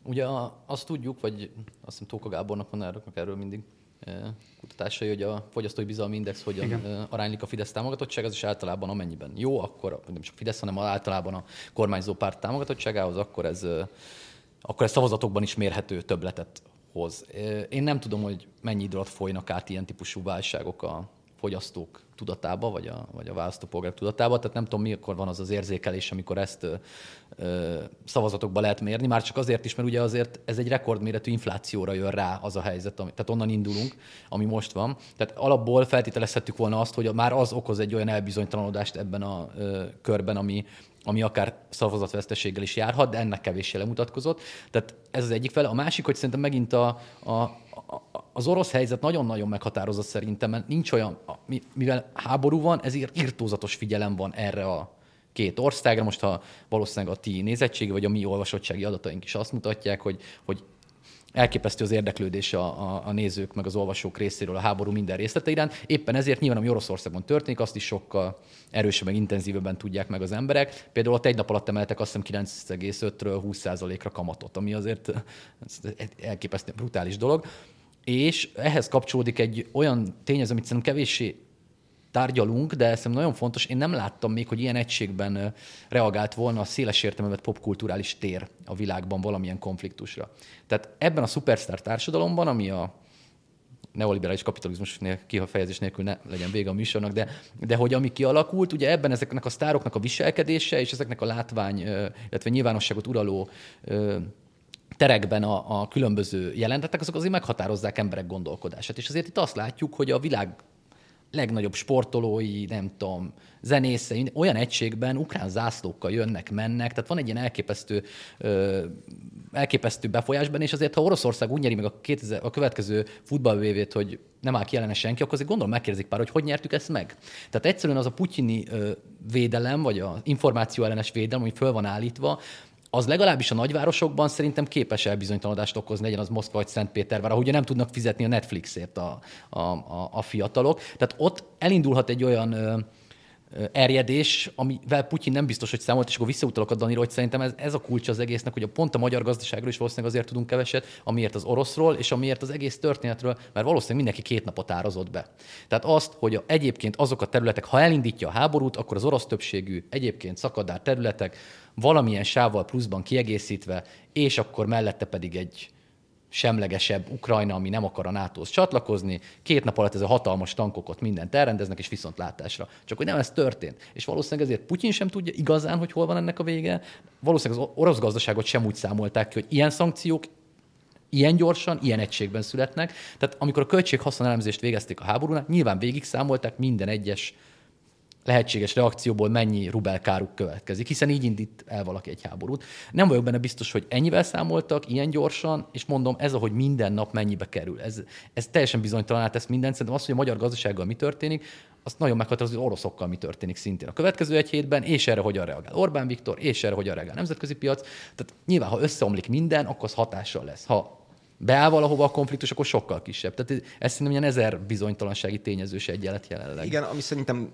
Ugye azt tudjuk, vagy azt hiszem Tóka Gábornak van erről, mindig e, kutatásai, hogy a fogyasztói bizalmi index hogyan Igen. E, aránylik a Fidesz támogatottság, az is általában amennyiben jó, akkor nem csak Fidesz, hanem általában a kormányzó párt támogatottságához, akkor ez, e, akkor ez szavazatokban is mérhető többletet hoz. Én nem tudom, hogy mennyi idő alatt folynak át ilyen típusú válságok a fogyasztók tudatába, vagy a, vagy a választópolgárok tudatába. Tehát nem tudom, mikor van az az érzékelés, amikor ezt ö, ö, szavazatokba lehet mérni. Már csak azért is, mert ugye azért ez egy rekordméretű inflációra jön rá az a helyzet, ami, tehát onnan indulunk, ami most van. Tehát alapból feltételezhettük volna azt, hogy már az okoz egy olyan elbizonytalanodást ebben a ö, körben, ami, ami akár szavazatveszteséggel is járhat, de ennek kevéssé lemutatkozott. Tehát ez az egyik fele. A másik, hogy szerintem megint a, a, az orosz helyzet nagyon-nagyon meghatározott szerintem, mert nincs olyan, mivel háború van, ezért irtózatos figyelem van erre a két országra. Most ha valószínűleg a ti nézettségi vagy a mi olvasottsági adataink is azt mutatják, hogy, hogy elképesztő az érdeklődés a, a, a nézők meg az olvasók részéről a háború minden részlete iránt. Éppen ezért nyilván, ami Oroszországban történik, azt is sokkal erősebben, intenzívebben tudják meg az emberek. Például ott egy nap alatt emeltek azt hiszem 9,5-ről 20%-ra kamatot, ami azért elképesztő brutális dolog. És ehhez kapcsolódik egy olyan tényező, amit szerintem kevéssé tárgyalunk, de szerintem nagyon fontos, én nem láttam még, hogy ilyen egységben reagált volna a széles értelmevet popkulturális tér a világban valamilyen konfliktusra. Tehát ebben a szupersztár társadalomban, ami a neoliberális kapitalizmus kifejezés nélkül ne legyen vége a műsornak, de, de hogy ami kialakult, ugye ebben ezeknek a sztároknak a viselkedése és ezeknek a látvány, illetve nyilvánosságot uraló terekben a, a különböző jelentetek, azok azért meghatározzák emberek gondolkodását. És azért itt azt látjuk, hogy a világ legnagyobb sportolói, nem tudom, zenészei, olyan egységben ukrán zászlókkal jönnek, mennek, tehát van egy ilyen elképesztő, ö, elképesztő befolyásban, és azért, ha Oroszország úgy nyeri meg a, 2000, a következő futballvévét, hogy nem áll ki ellene senki, akkor azért gondolom megkérdezik pár, hogy hogy nyertük ezt meg. Tehát egyszerűen az a putyini ö, védelem, vagy az információ ellenes védelem, ami föl van állítva, az legalábbis a nagyvárosokban szerintem képes elbizonytalanodást okozni, legyen az Moszkva vagy Szentpétervár, ahogy nem tudnak fizetni a Netflixért a, a, a, a fiatalok. Tehát ott elindulhat egy olyan erjedés, amivel Putyin nem biztos, hogy számolt, és akkor visszautalok a Danira, hogy szerintem ez, ez a kulcs az egésznek, hogy a pont a magyar gazdaságról is valószínűleg azért tudunk keveset, amiért az oroszról, és amiért az egész történetről, mert valószínűleg mindenki két napot árazott be. Tehát azt, hogy egyébként azok a területek, ha elindítja a háborút, akkor az orosz többségű egyébként szakadár területek valamilyen sávval pluszban kiegészítve, és akkor mellette pedig egy semlegesebb Ukrajna, ami nem akar a nato csatlakozni, két nap alatt ez a hatalmas tankokot mindent elrendeznek, és viszontlátásra. Csak hogy nem ez történt. És valószínűleg ezért Putyin sem tudja igazán, hogy hol van ennek a vége. Valószínűleg az orosz gazdaságot sem úgy számolták ki, hogy ilyen szankciók ilyen gyorsan, ilyen egységben születnek. Tehát amikor a költség-haszonelemzést végezték a háborúnál, nyilván végig számolták minden egyes lehetséges reakcióból mennyi rubelkáruk következik, hiszen így indít el valaki egy háborút. Nem vagyok benne biztos, hogy ennyivel számoltak, ilyen gyorsan, és mondom, ez, ahogy minden nap mennyibe kerül. Ez, ez teljesen bizonytalan tesz mindent. Szerintem az, hogy a magyar gazdasággal mi történik, azt nagyon meghatározó, hogy oroszokkal mi történik szintén a következő egy hétben, és erre hogyan reagál Orbán Viktor, és erre hogyan reagál a nemzetközi piac. Tehát nyilván, ha összeomlik minden, akkor az hatással lesz. Ha beáll valahova a konfliktus, akkor sokkal kisebb. Tehát ez szerintem ilyen ezer bizonytalansági tényezős egyenlet jelenleg. Igen, ami szerintem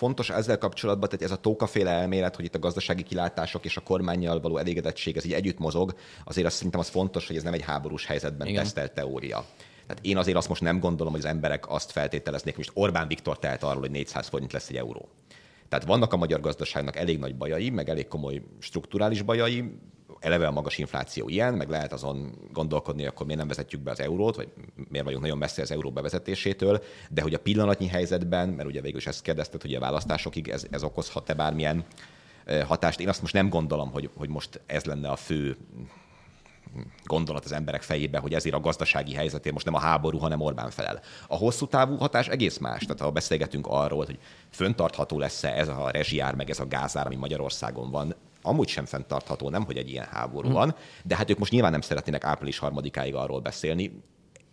fontos ezzel kapcsolatban, tehát ez a tókaféle elmélet, hogy itt a gazdasági kilátások és a kormányjal való elégedettség, ez így együtt mozog, azért azt szerintem az fontos, hogy ez nem egy háborús helyzetben Igen. tesztelt teória. Tehát én azért azt most nem gondolom, hogy az emberek azt feltételeznék, most Orbán Viktor tehet arról, hogy 400 forint lesz egy euró. Tehát vannak a magyar gazdaságnak elég nagy bajai, meg elég komoly strukturális bajai, eleve a magas infláció ilyen, meg lehet azon gondolkodni, akkor miért nem vezetjük be az eurót, vagy miért vagyunk nagyon messze az euró bevezetésétől, de hogy a pillanatnyi helyzetben, mert ugye végül is ezt kérdezted, hogy a választásokig ez, ez okozhat-e bármilyen hatást. Én azt most nem gondolom, hogy, hogy most ez lenne a fő gondolat az emberek fejébe, hogy ezért a gazdasági helyzetért most nem a háború, hanem Orbán felel. A hosszú távú hatás egész más. Tehát ha beszélgetünk arról, hogy föntartható lesz-e ez a rezsiár, meg ez a gázár, ami Magyarországon van, amúgy sem fenntartható, nem, hogy egy ilyen háború hmm. van, de hát ők most nyilván nem szeretnének április harmadikáig arról beszélni.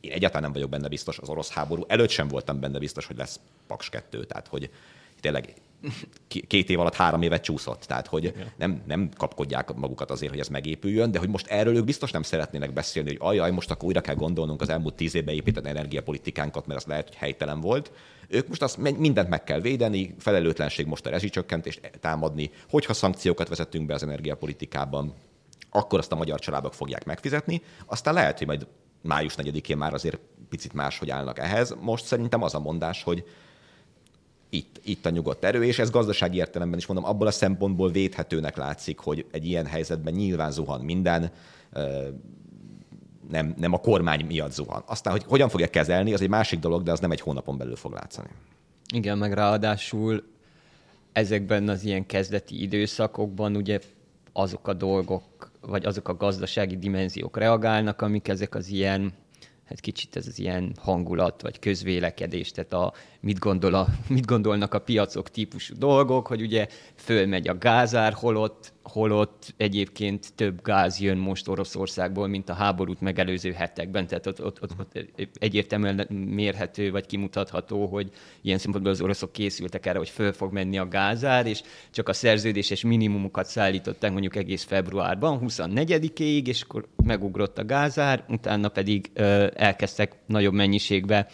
Én egyáltalán nem vagyok benne biztos az orosz háború. Előtt sem voltam benne biztos, hogy lesz Paks 2, tehát hogy tényleg két év alatt három évet csúszott. Tehát, hogy nem, nem kapkodják magukat azért, hogy ez megépüljön, de hogy most erről ők biztos nem szeretnének beszélni, hogy ajaj, most akkor újra kell gondolnunk az elmúlt tíz évben épített energiapolitikánkat, mert az lehet, hogy helytelen volt. Ők most azt mindent meg kell védeni, felelőtlenség most a rezsicsökkentést támadni, hogyha szankciókat vezetünk be az energiapolitikában, akkor azt a magyar családok fogják megfizetni. Aztán lehet, hogy majd május 4-én már azért picit máshogy állnak ehhez. Most szerintem az a mondás, hogy itt, itt a nyugodt erő, és ez gazdasági értelemben is mondom, abból a szempontból védhetőnek látszik, hogy egy ilyen helyzetben nyilván zuhan minden, nem, nem a kormány miatt zuhan. Aztán, hogy hogyan fogja kezelni, az egy másik dolog, de az nem egy hónapon belül fog látszani. Igen, meg ráadásul ezekben az ilyen kezdeti időszakokban ugye azok a dolgok, vagy azok a gazdasági dimenziók reagálnak, amik ezek az ilyen hát kicsit ez az ilyen hangulat, vagy közvélekedés, tehát a, mit, gondol a, mit gondolnak a piacok típusú dolgok, hogy ugye fölmegy a gázár, holott holott egyébként több gáz jön most Oroszországból, mint a háborút megelőző hetekben. Tehát ott, ott, ott, ott egyértelműen mérhető vagy kimutatható, hogy ilyen szempontból az oroszok készültek erre, hogy föl fog menni a gázár, és csak a szerződéses minimumokat szállították mondjuk egész februárban, 24-ig, és akkor megugrott a gázár, utána pedig ö, elkezdtek nagyobb mennyiségbe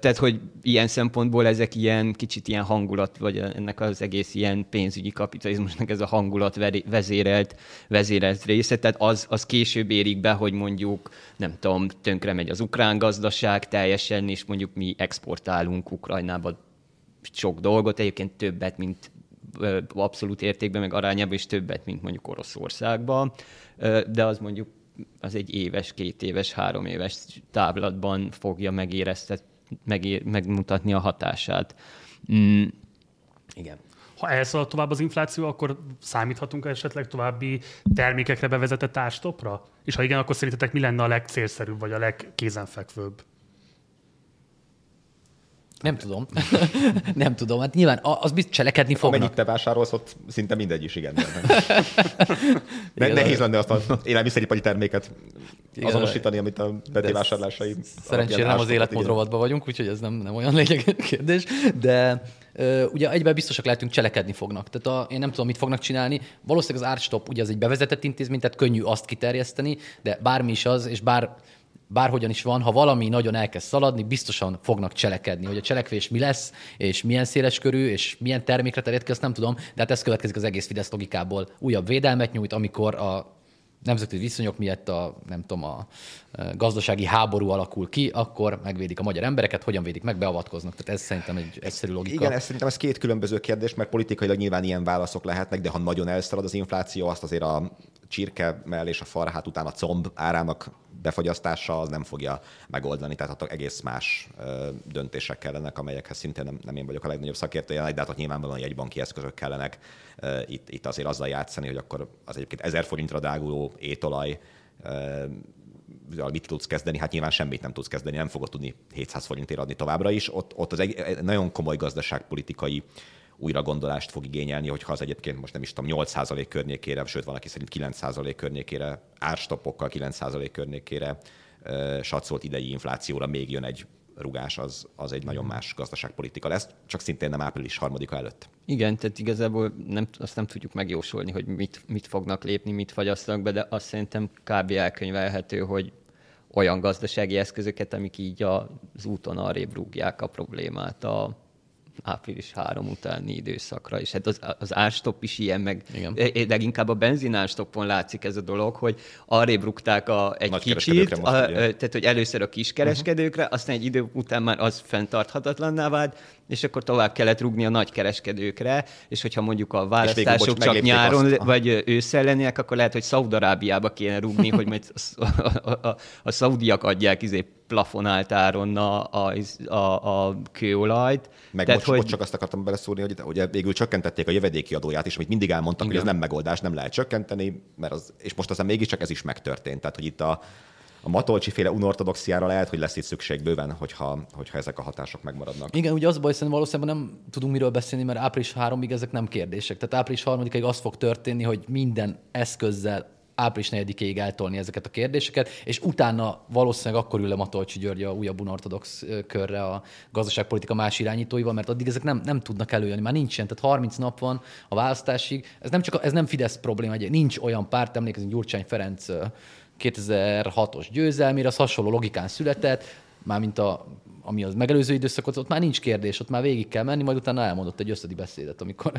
tehát, hogy ilyen szempontból ezek ilyen kicsit ilyen hangulat, vagy ennek az egész ilyen pénzügyi kapitalizmusnak ez a hangulat vezérelt, vezérelt része, tehát az, az később érik be, hogy mondjuk, nem tudom, tönkre megy az ukrán gazdaság teljesen, és mondjuk mi exportálunk Ukrajnába sok dolgot, egyébként többet, mint abszolút értékben, meg arányában is többet, mint mondjuk Oroszországban, de az mondjuk az egy éves, két éves, három éves táblatban fogja megéreztet, megér, megmutatni a hatását. Mm, igen. Ha elszalad tovább az infláció, akkor számíthatunk esetleg további termékekre bevezetett társtopra? És ha igen, akkor szerintetek mi lenne a legcélszerűbb, vagy a legkézenfekvőbb? Nem tudom. nem tudom. Hát nyilván az biztos cselekedni fognak. Amennyit te vásárolsz, ott szinte mindegy is, igen. ne, nehéz lenne azt az élelmiszeripari terméket igen, azonosítani, amit a Peti vásárlásai. Szerencsére nem az életmód rovatban vagyunk, úgyhogy ez nem, nem olyan lényeges kérdés. De ugye egyben biztosak lehetünk, cselekedni fognak. Tehát a, én nem tudom, mit fognak csinálni. Valószínűleg az árstop ugye az egy bevezetett intézmény, tehát könnyű azt kiterjeszteni, de bármi is az, és bár bárhogyan is van, ha valami nagyon elkezd szaladni, biztosan fognak cselekedni. Hogy a cselekvés mi lesz, és milyen széles körű, és milyen termékre terjed ki, azt nem tudom, de hát ez következik az egész Fidesz logikából. Újabb védelmet nyújt, amikor a nemzetközi viszonyok miatt a, nem tudom, a gazdasági háború alakul ki, akkor megvédik a magyar embereket, hogyan védik meg, beavatkoznak. Tehát ez szerintem egy egyszerű logika. Igen, ez szerintem ez két különböző kérdés, mert politikailag nyilván ilyen válaszok lehetnek, de ha nagyon elszalad az infláció, azt azért a csirke mellé és a farhát után a comb árának befogyasztása az nem fogja megoldani, tehát ott egész más döntések kellenek, amelyekhez szintén nem, nem én vagyok a legnagyobb szakértője, de hát nyilvánvalóan jegybanki eszközök kellenek itt, itt azért azzal játszani, hogy akkor az egyébként 1000 forintra dráguló étolaj mit tudsz kezdeni? Hát nyilván semmit nem tudsz kezdeni, nem fogod tudni 700 forintért adni továbbra is. Ott, ott az egy, nagyon komoly gazdaságpolitikai újra gondolást fog igényelni, hogyha az egyébként most nem is tudom, 8% környékére, sőt van, aki szerint 9% környékére, árstopokkal 9% környékére satszolt idei inflációra még jön egy rugás, az, az egy nagyon más gazdaságpolitika lesz, csak szintén nem április harmadika előtt. Igen, tehát igazából nem, azt nem tudjuk megjósolni, hogy mit, mit fognak lépni, mit fagyasztanak be, de azt szerintem kb. elkönyvelhető, hogy olyan gazdasági eszközöket, amik így az úton arrébb rúgják a problémát a, április 3 utáni időszakra, és hát az, az árstop is ilyen, meg Igen. leginkább a benzinárstoppon látszik ez a dolog, hogy arrébb rúgták a, egy Nagy kicsit, a, tehát hogy először a kiskereskedőkre, uh-huh. aztán egy idő után már az fenntarthatatlanná vált, és akkor tovább kellett rúgni a nagy kereskedőkre, és hogyha mondjuk a választások csak nyáron azt. vagy ősszel lennének, akkor lehet, hogy Szaudarábiába kéne rúgni, hogy majd a, a, a, a szaudiak adják izé plafonált áron a, a, a, a kőolajt. Meg Tehát, most, hogy... csak azt akartam beleszúrni, hogy ugye végül csökkentették a jövedéki adóját is, amit mindig elmondtak, Igen. hogy ez nem megoldás, nem lehet csökkenteni, mert az, és most aztán mégiscsak ez is megtörtént. Tehát, hogy itt a, a Matolcsi féle unortodoxiára lehet, hogy lesz itt szükség bőven, hogyha, hogyha ezek a hatások megmaradnak. Igen, ugye az baj, szerintem valószínűleg nem tudunk miről beszélni, mert április 3-ig ezek nem kérdések. Tehát április 3-ig az fog történni, hogy minden eszközzel április 4-ig eltolni ezeket a kérdéseket, és utána valószínűleg akkor ül le Matolcsi György a újabb unortodox körre a gazdaságpolitika más irányítóival, mert addig ezek nem, nem tudnak előjönni. Már nincsen, tehát 30 nap van a választásig. Ez nem csak ez nem Fidesz probléma, nincs olyan párt, emlékezünk Gyurcsány Ferenc 2006-os győzelmére, az hasonló logikán született, mármint a ami az megelőző időszakot, ott már nincs kérdés, ott már végig kell menni, majd utána elmondott egy összedi beszédet, amikor,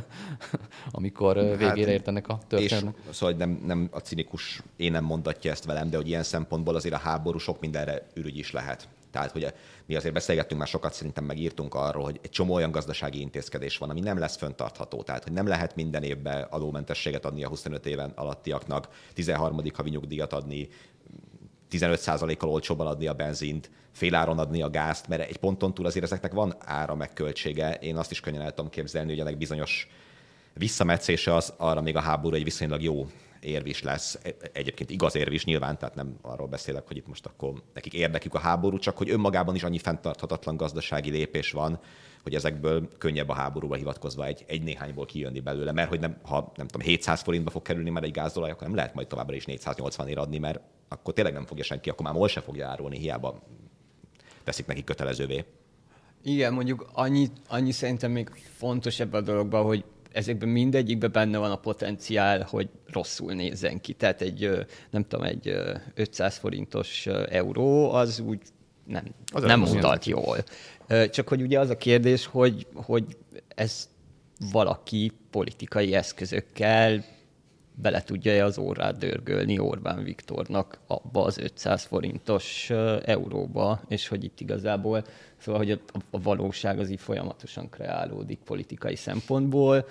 amikor hát, végére értenek a történetnek. Szóval nem, nem a cinikus én nem mondatja ezt velem, de hogy ilyen szempontból azért a háború sok mindenre ürügy is lehet. Tehát, hogy mi azért beszélgettünk már sokat, szerintem megírtunk arról, hogy egy csomó olyan gazdasági intézkedés van, ami nem lesz föntartható. Tehát, hogy nem lehet minden évben adómentességet adni a 25 éven alattiaknak, 13. havi nyugdíjat adni, 15%-kal olcsóban adni a benzint, féláron adni a gázt, mert egy ponton túl azért ezeknek van ára meg költsége. Én azt is könnyen el tudom képzelni, hogy ennek bizonyos visszametszése az arra még a háború egy viszonylag jó érv is lesz. E, egyébként igaz érv is nyilván, tehát nem arról beszélek, hogy itt most akkor nekik érdekük a háború, csak hogy önmagában is annyi fenntarthatatlan gazdasági lépés van, hogy ezekből könnyebb a háborúba hivatkozva egy, egy néhányból kijönni belőle, mert hogy nem, ha nem tudom, 700 forintba fog kerülni már egy gázolaj, akkor nem lehet majd továbbra is 480 ér adni, mert akkor tényleg nem fogja senki, akkor már MOL se fogja árulni, hiába teszik neki kötelezővé. Igen, mondjuk annyi, annyi szerintem még fontos ebben a dologban, hogy ezekben mindegyikben benne van a potenciál, hogy rosszul nézzen ki. Tehát egy, nem tudom, egy 500 forintos euró az úgy nem, az nem mutat jól. Csak hogy ugye az a kérdés, hogy, hogy ez valaki politikai eszközökkel bele tudja-e az órát dörgölni Orbán Viktornak abba az 500 forintos euróba, és hogy itt igazából, szóval, hogy a, valóság az így folyamatosan kreálódik politikai szempontból,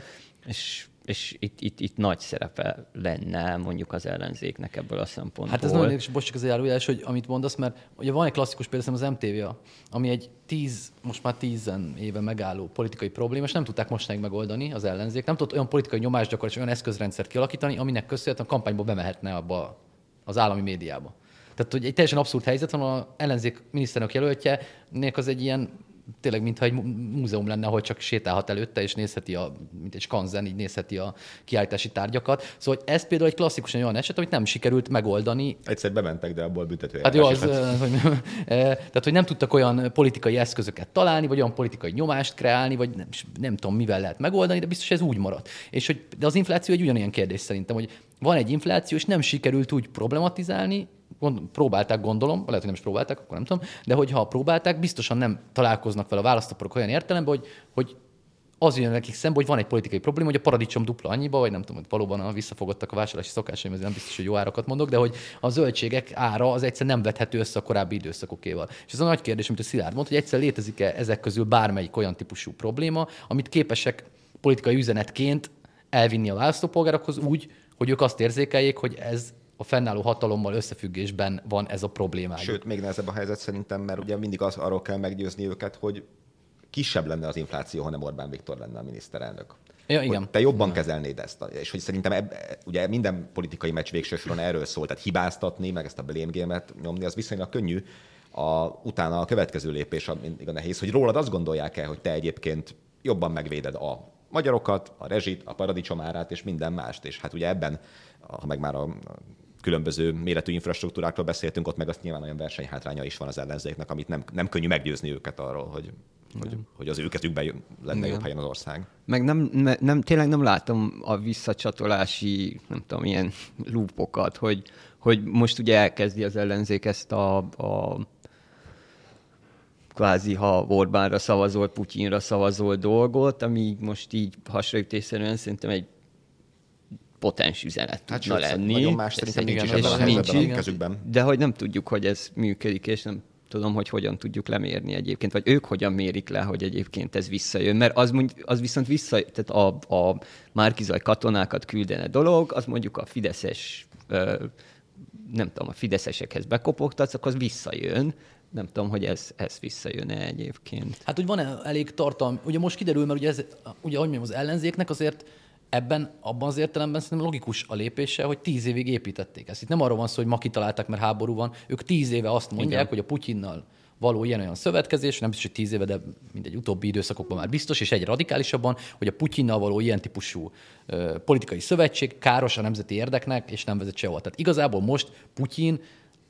és és itt, itt, itt nagy szerepe lenne mondjuk az ellenzéknek ebből a szempontból. Hát ez nagyon érdekes, bocs, az zárójás, hogy amit mondasz, mert ugye van egy klasszikus példa, az MTV, ami egy tíz, most már tízen éve megálló politikai probléma, és nem tudták mostanáig megoldani az ellenzék. Nem tudott olyan politikai nyomást gyakorlatilag olyan eszközrendszert kialakítani, aminek köszönhetően a kampányba bemehetne abba az állami médiába. Tehát, hogy egy teljesen abszurd helyzet van, a ellenzék miniszterelnök jelöltje, az egy ilyen tényleg mintha egy múzeum lenne, ahol csak sétálhat előtte, és nézheti, a, mint egy skanzen, így nézheti a kiállítási tárgyakat. Szóval ez például egy klasszikusan olyan eset, amit nem sikerült megoldani. Egyszer bementek, de abból büntető. Hát jó, az, hogy, tehát, hogy nem tudtak olyan politikai eszközöket találni, vagy olyan politikai nyomást kreálni, vagy nem, nem tudom, mivel lehet megoldani, de biztos ez úgy maradt. És hogy, de az infláció egy ugyanilyen kérdés szerintem, hogy van egy infláció, és nem sikerült úgy problematizálni, gond, próbálták, gondolom, lehet, hogy nem is próbálták, akkor nem tudom, de hogyha próbálták, biztosan nem találkoznak vele a választóporok olyan értelemben, hogy, hogy az jön nekik szembe, hogy van egy politikai probléma, hogy a paradicsom dupla annyiba, vagy nem tudom, hogy valóban a visszafogottak a vásárlási szokásaim, ezért nem biztos, hogy jó árakat mondok, de hogy a zöldségek ára az egyszer nem vethető össze a korábbi időszakokéval. És ez a nagy kérdés, amit a Szilárd mondta, hogy egyszer létezik-e ezek közül bármelyik olyan típusú probléma, amit képesek politikai üzenetként elvinni a választópolgárokhoz úgy, hogy ők azt érzékeljék, hogy ez a fennálló hatalommal összefüggésben van ez a probléma. Sőt, még nehezebb a helyzet szerintem, mert ugye mindig az, arról kell meggyőzni őket, hogy kisebb lenne az infláció, ha nem Orbán Viktor lenne a miniszterelnök. Ja, igen. Hogy te jobban igen. kezelnéd ezt. És hogy szerintem ebb, ugye minden politikai meccs végső soron erről szól, tehát hibáztatni, meg ezt a blame game-et nyomni, az viszonylag könnyű. A, utána a következő lépés, mindig a nehéz, hogy rólad azt gondolják el, hogy te egyébként jobban megvéded a magyarokat, a rezsit, a paradicsomárát és minden mást. És hát ugye ebben, ha meg már a különböző méretű infrastruktúrákról beszéltünk, ott meg azt nyilván olyan versenyhátránya is van az ellenzéknek, amit nem, nem könnyű meggyőzni őket arról, hogy, hogy, hogy az ő kezükben lenne Igen. jobb helyen az ország. Meg nem, nem, tényleg nem látom a visszacsatolási, nem tudom, ilyen lúpokat, hogy, hogy most ugye elkezdi az ellenzék ezt a, a kvázi, ha Orbánra szavazol, Putyinra szavazol dolgot, ami most így hasraütésszerűen szerintem egy potens üzenet hát tudna sőt, lenni. Nagyon más szerintem nincs is ebben a helyzetben a kezükben. De hogy nem tudjuk, hogy ez működik, és nem tudom, hogy hogyan tudjuk lemérni egyébként, vagy ők hogyan mérik le, hogy egyébként ez visszajön. Mert az, mondj, az viszont vissza, tehát a, a Márkizaj katonákat küldene dolog, az mondjuk a Fideszes nem tudom, a fideszesekhez bekopogtatsz, akkor az visszajön, nem tudom, hogy ez, ez visszajön-e egyébként. Hát, hogy van-e elég tartalom? Ugye most kiderül, mert ugye, ez, ugye ahogy mondjam, az ellenzéknek azért ebben, abban az értelemben szerintem logikus a lépése, hogy tíz évig építették ezt. Itt nem arról van szó, hogy ma kitalálták, mert háború van. Ők tíz éve azt mondják, Igen. hogy a Putyinnal való ilyen-olyan szövetkezés, nem biztos, hogy tíz éve, de mindegy utóbbi időszakokban már biztos, és egy radikálisabban, hogy a Putyinnal való ilyen típusú ö, politikai szövetség káros a nemzeti érdeknek, és nem vezet sehova. Tehát igazából most Putyin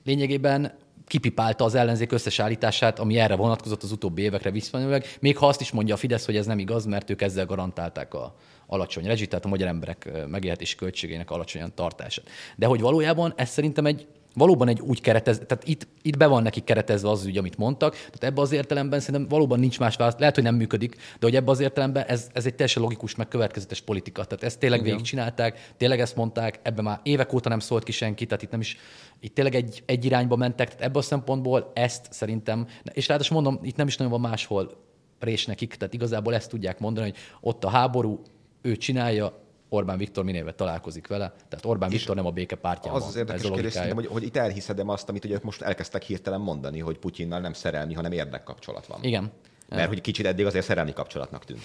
lényegében kipipálta az ellenzék összes állítását, ami erre vonatkozott az utóbbi évekre viszonylag, még ha azt is mondja a Fidesz, hogy ez nem igaz, mert ők ezzel garantálták a alacsony rezsit, tehát a magyar emberek megélhetési költségeinek alacsonyan tartását. De hogy valójában ez szerintem egy valóban egy úgy keretez, tehát itt, itt be van neki keretezve az ügy, amit mondtak, tehát ebben az értelemben szerintem valóban nincs más válasz, lehet, hogy nem működik, de hogy ebben az értelemben ez, ez egy teljesen logikus, meg következetes politika. Tehát ezt tényleg Igen. végigcsinálták, tényleg ezt mondták, ebben már évek óta nem szólt ki senki, tehát itt nem is, itt tényleg egy, egy irányba mentek, tehát ebből a szempontból ezt szerintem, és ráadásul mondom, itt nem is nagyon van máshol rés nekik, tehát igazából ezt tudják mondani, hogy ott a háború, ő csinálja, Orbán Viktor minél találkozik vele. Tehát Orbán és Viktor nem a béke pártjában. Az az érdekes kérdés, hogy, hogy itt elhiszedem azt, amit ugye most elkezdtek hirtelen mondani, hogy Putyinnal nem szerelmi, hanem érdekkapcsolat van. Igen. Mert hogy kicsit eddig azért szerelmi kapcsolatnak tűnt.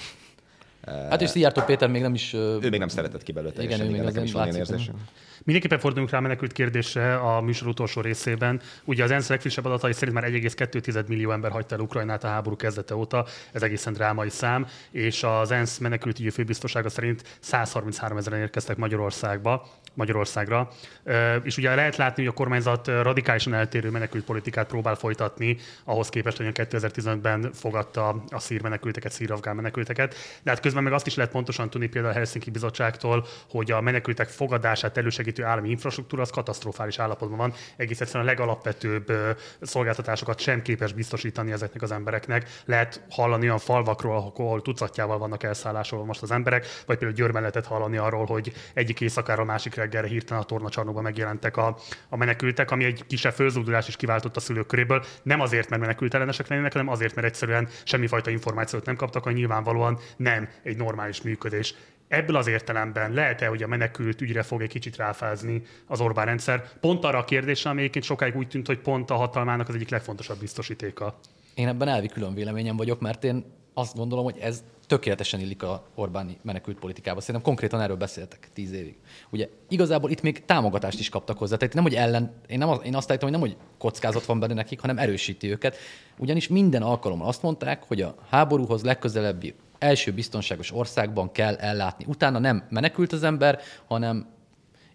Hát és Szijjártó Péter még nem is... Ő még nem szeretett ki belőle teljesen, igen, igen, nekem is van ilyen érzésem. Mindenképpen forduljunk rá a menekült kérdésre a műsor utolsó részében. Ugye az ENSZ legfrissebb adatai szerint már 1,2 millió ember hagyta el Ukrajnát a háború kezdete óta, ez egészen drámai szám, és az ENSZ menekültügyi főbiztossága szerint 133 ezeren érkeztek Magyarországba, Magyarországra. És ugye lehet látni, hogy a kormányzat radikálisan eltérő menekült politikát próbál folytatni, ahhoz képest, hogy a 2015-ben fogadta a szír menekülteket, szír-afgán menekülteket. De hát közben meg azt is lehet pontosan tudni például a Helsinki Bizottságtól, hogy a menekültek fogadását elősegítő állami infrastruktúra az katasztrofális állapotban van. Egész egyszerűen a legalapvetőbb szolgáltatásokat sem képes biztosítani ezeknek az embereknek. Lehet hallani olyan falvakról, ahol tucatjával vannak elszállásolva most az emberek, vagy például Győrben lehetett hallani arról, hogy egyik éjszakára a másik reggelre hirtelen a tornacsarnokban megjelentek a, a menekültek, ami egy kisebb fölzúdulás is kiváltott a szülők köréből. Nem azért, mert menekült ellenesek lennének, hanem azért, mert egyszerűen semmifajta információt nem kaptak, hogy nyilvánvalóan nem egy normális működés. Ebből az értelemben lehet-e, hogy a menekült ügyre fog egy kicsit ráfázni az Orbán rendszer? Pont arra a kérdésre, ami egyébként sokáig úgy tűnt, hogy pont a hatalmának az egyik legfontosabb biztosítéka. Én ebben elvi külön véleményem vagyok, mert én azt gondolom, hogy ez tökéletesen illik a Orbáni menekült politikába. Szerintem konkrétan erről beszéltek tíz évig. Ugye igazából itt még támogatást is kaptak hozzá. Tehát nem, hogy ellen, én, nem, én azt állítom, hogy nem, hogy kockázat van benne nekik, hanem erősíti őket. Ugyanis minden alkalommal azt mondták, hogy a háborúhoz legközelebbi első biztonságos országban kell ellátni. Utána nem menekült az ember, hanem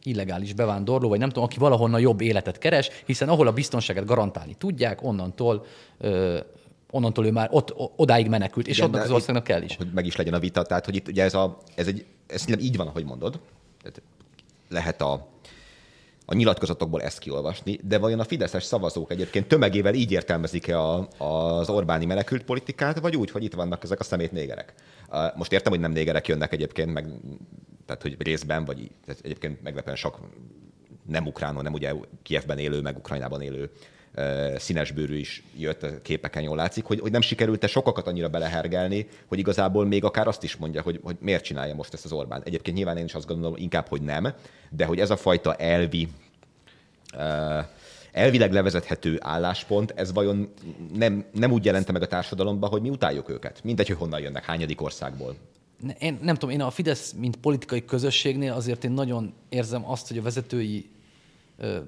illegális bevándorló, vagy nem tudom, aki valahonnan jobb életet keres, hiszen ahol a biztonságot garantálni tudják, onnantól ö, onnantól ő már ott, odáig menekült, és ott az országnak kell is. Hogy meg is legyen a vita, tehát hogy itt ugye ez, a, ez, egy, ez így van, ahogy mondod. Tehát lehet a, a nyilatkozatokból ezt kiolvasni, de vajon a fideszes szavazók egyébként tömegével így értelmezik-e a, az Orbáni menekült politikát, vagy úgy, hogy itt vannak ezek a szemét négerek? Most értem, hogy nem négerek jönnek egyébként, meg, tehát hogy részben, vagy tehát egyébként meglepően sok nem ukránul, nem ugye Kievben élő, meg Ukrajnában élő színesbőrű is jött a képeken, jól látszik, hogy, hogy nem sikerült-e sokakat annyira belehergelni, hogy igazából még akár azt is mondja, hogy, hogy miért csinálja most ezt az Orbán. Egyébként nyilván én is azt gondolom inkább, hogy nem, de hogy ez a fajta elvi elvileg levezethető álláspont, ez vajon nem, nem úgy jelente meg a társadalomban, hogy mi utáljuk őket? Mindegy, hogy honnan jönnek, hányadik országból. Én nem tudom, én a Fidesz, mint politikai közösségnél azért én nagyon érzem azt, hogy a vezetői ö,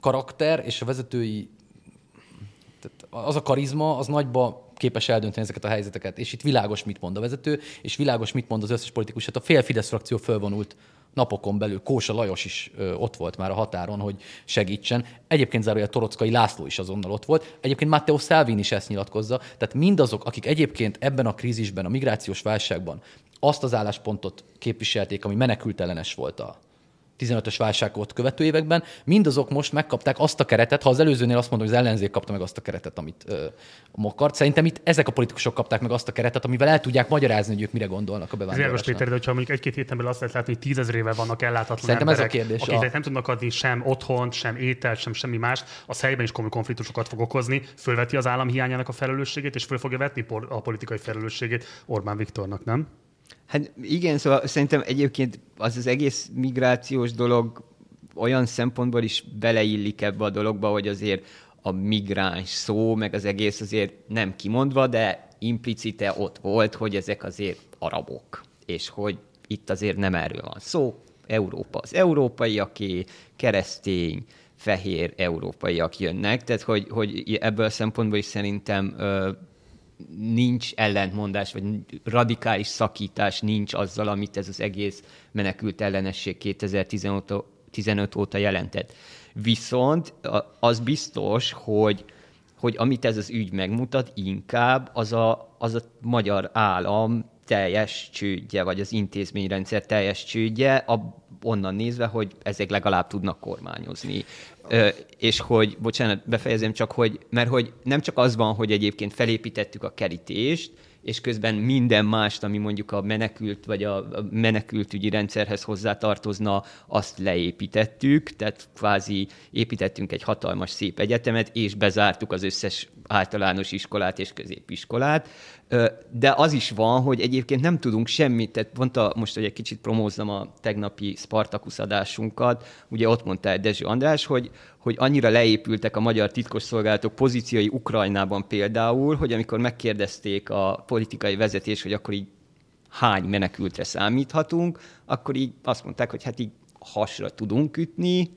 karakter és a vezetői az a karizma, az nagyba képes eldönteni ezeket a helyzeteket. És itt világos, mit mond a vezető, és világos, mit mond az összes politikus. Hát a fél Fidesz frakció fölvonult napokon belül. Kósa Lajos is ö, ott volt már a határon, hogy segítsen. Egyébként zárója Torockai László is azonnal ott volt. Egyébként Matteo Salvini is ezt nyilatkozza. Tehát mindazok, akik egyébként ebben a krízisben, a migrációs válságban azt az álláspontot képviselték, ami menekültellenes volt a 15-ös válságot követő években, mindazok most megkapták azt a keretet, ha az előzőnél azt mondom, hogy az ellenzék kapta meg azt a keretet, amit ö, akart. Szerintem itt ezek a politikusok kapták meg azt a keretet, amivel el tudják magyarázni, hogy ők mire gondolnak a bevándorlásnak. Péter, de hogyha mondjuk egy-két héten belül azt lehet látni, hogy tízezrével vannak ellátatlan Szerintem emberek, ez a kérdés. akiknek a... nem tudnak adni sem otthont, sem ételt, sem semmi mást, a helyben is komoly konfliktusokat fog okozni, fölveti az állam hiányának a felelősségét, és föl fogja vetni a politikai felelősségét Orbán Viktornak, nem? Hát igen, szóval szerintem egyébként az az egész migrációs dolog olyan szempontból is beleillik ebbe a dologba, hogy azért a migráns szó, meg az egész azért nem kimondva, de implicite ott volt, hogy ezek azért arabok, és hogy itt azért nem erről van szó. Európa az európaiaké, keresztény, fehér európaiak jönnek, tehát hogy, hogy ebből a szempontból is szerintem nincs ellentmondás, vagy radikális szakítás nincs azzal, amit ez az egész menekült ellenesség 2015 óta jelentett. Viszont az biztos, hogy, hogy amit ez az ügy megmutat, inkább az a, az a magyar állam teljes csődje, vagy az intézményrendszer teljes csődje, a, onnan nézve, hogy ezek legalább tudnak kormányozni. És hogy, bocsánat, befejezem csak, hogy, mert hogy nem csak az van, hogy egyébként felépítettük a kerítést, és közben minden mást, ami mondjuk a menekült vagy a menekültügyi rendszerhez hozzátartozna, azt leépítettük, tehát kvázi építettünk egy hatalmas szép egyetemet, és bezártuk az összes általános iskolát és középiskolát. De az is van, hogy egyébként nem tudunk semmit, tehát mondta most, hogy egy kicsit promózzam a tegnapi Spartacus adásunkat, ugye ott mondta Dezső András, hogy, hogy annyira leépültek a magyar titkosszolgálatok pozíciói Ukrajnában például, hogy amikor megkérdezték a politikai vezetés, hogy akkor így hány menekültre számíthatunk, akkor így azt mondták, hogy hát így hasra tudunk ütni,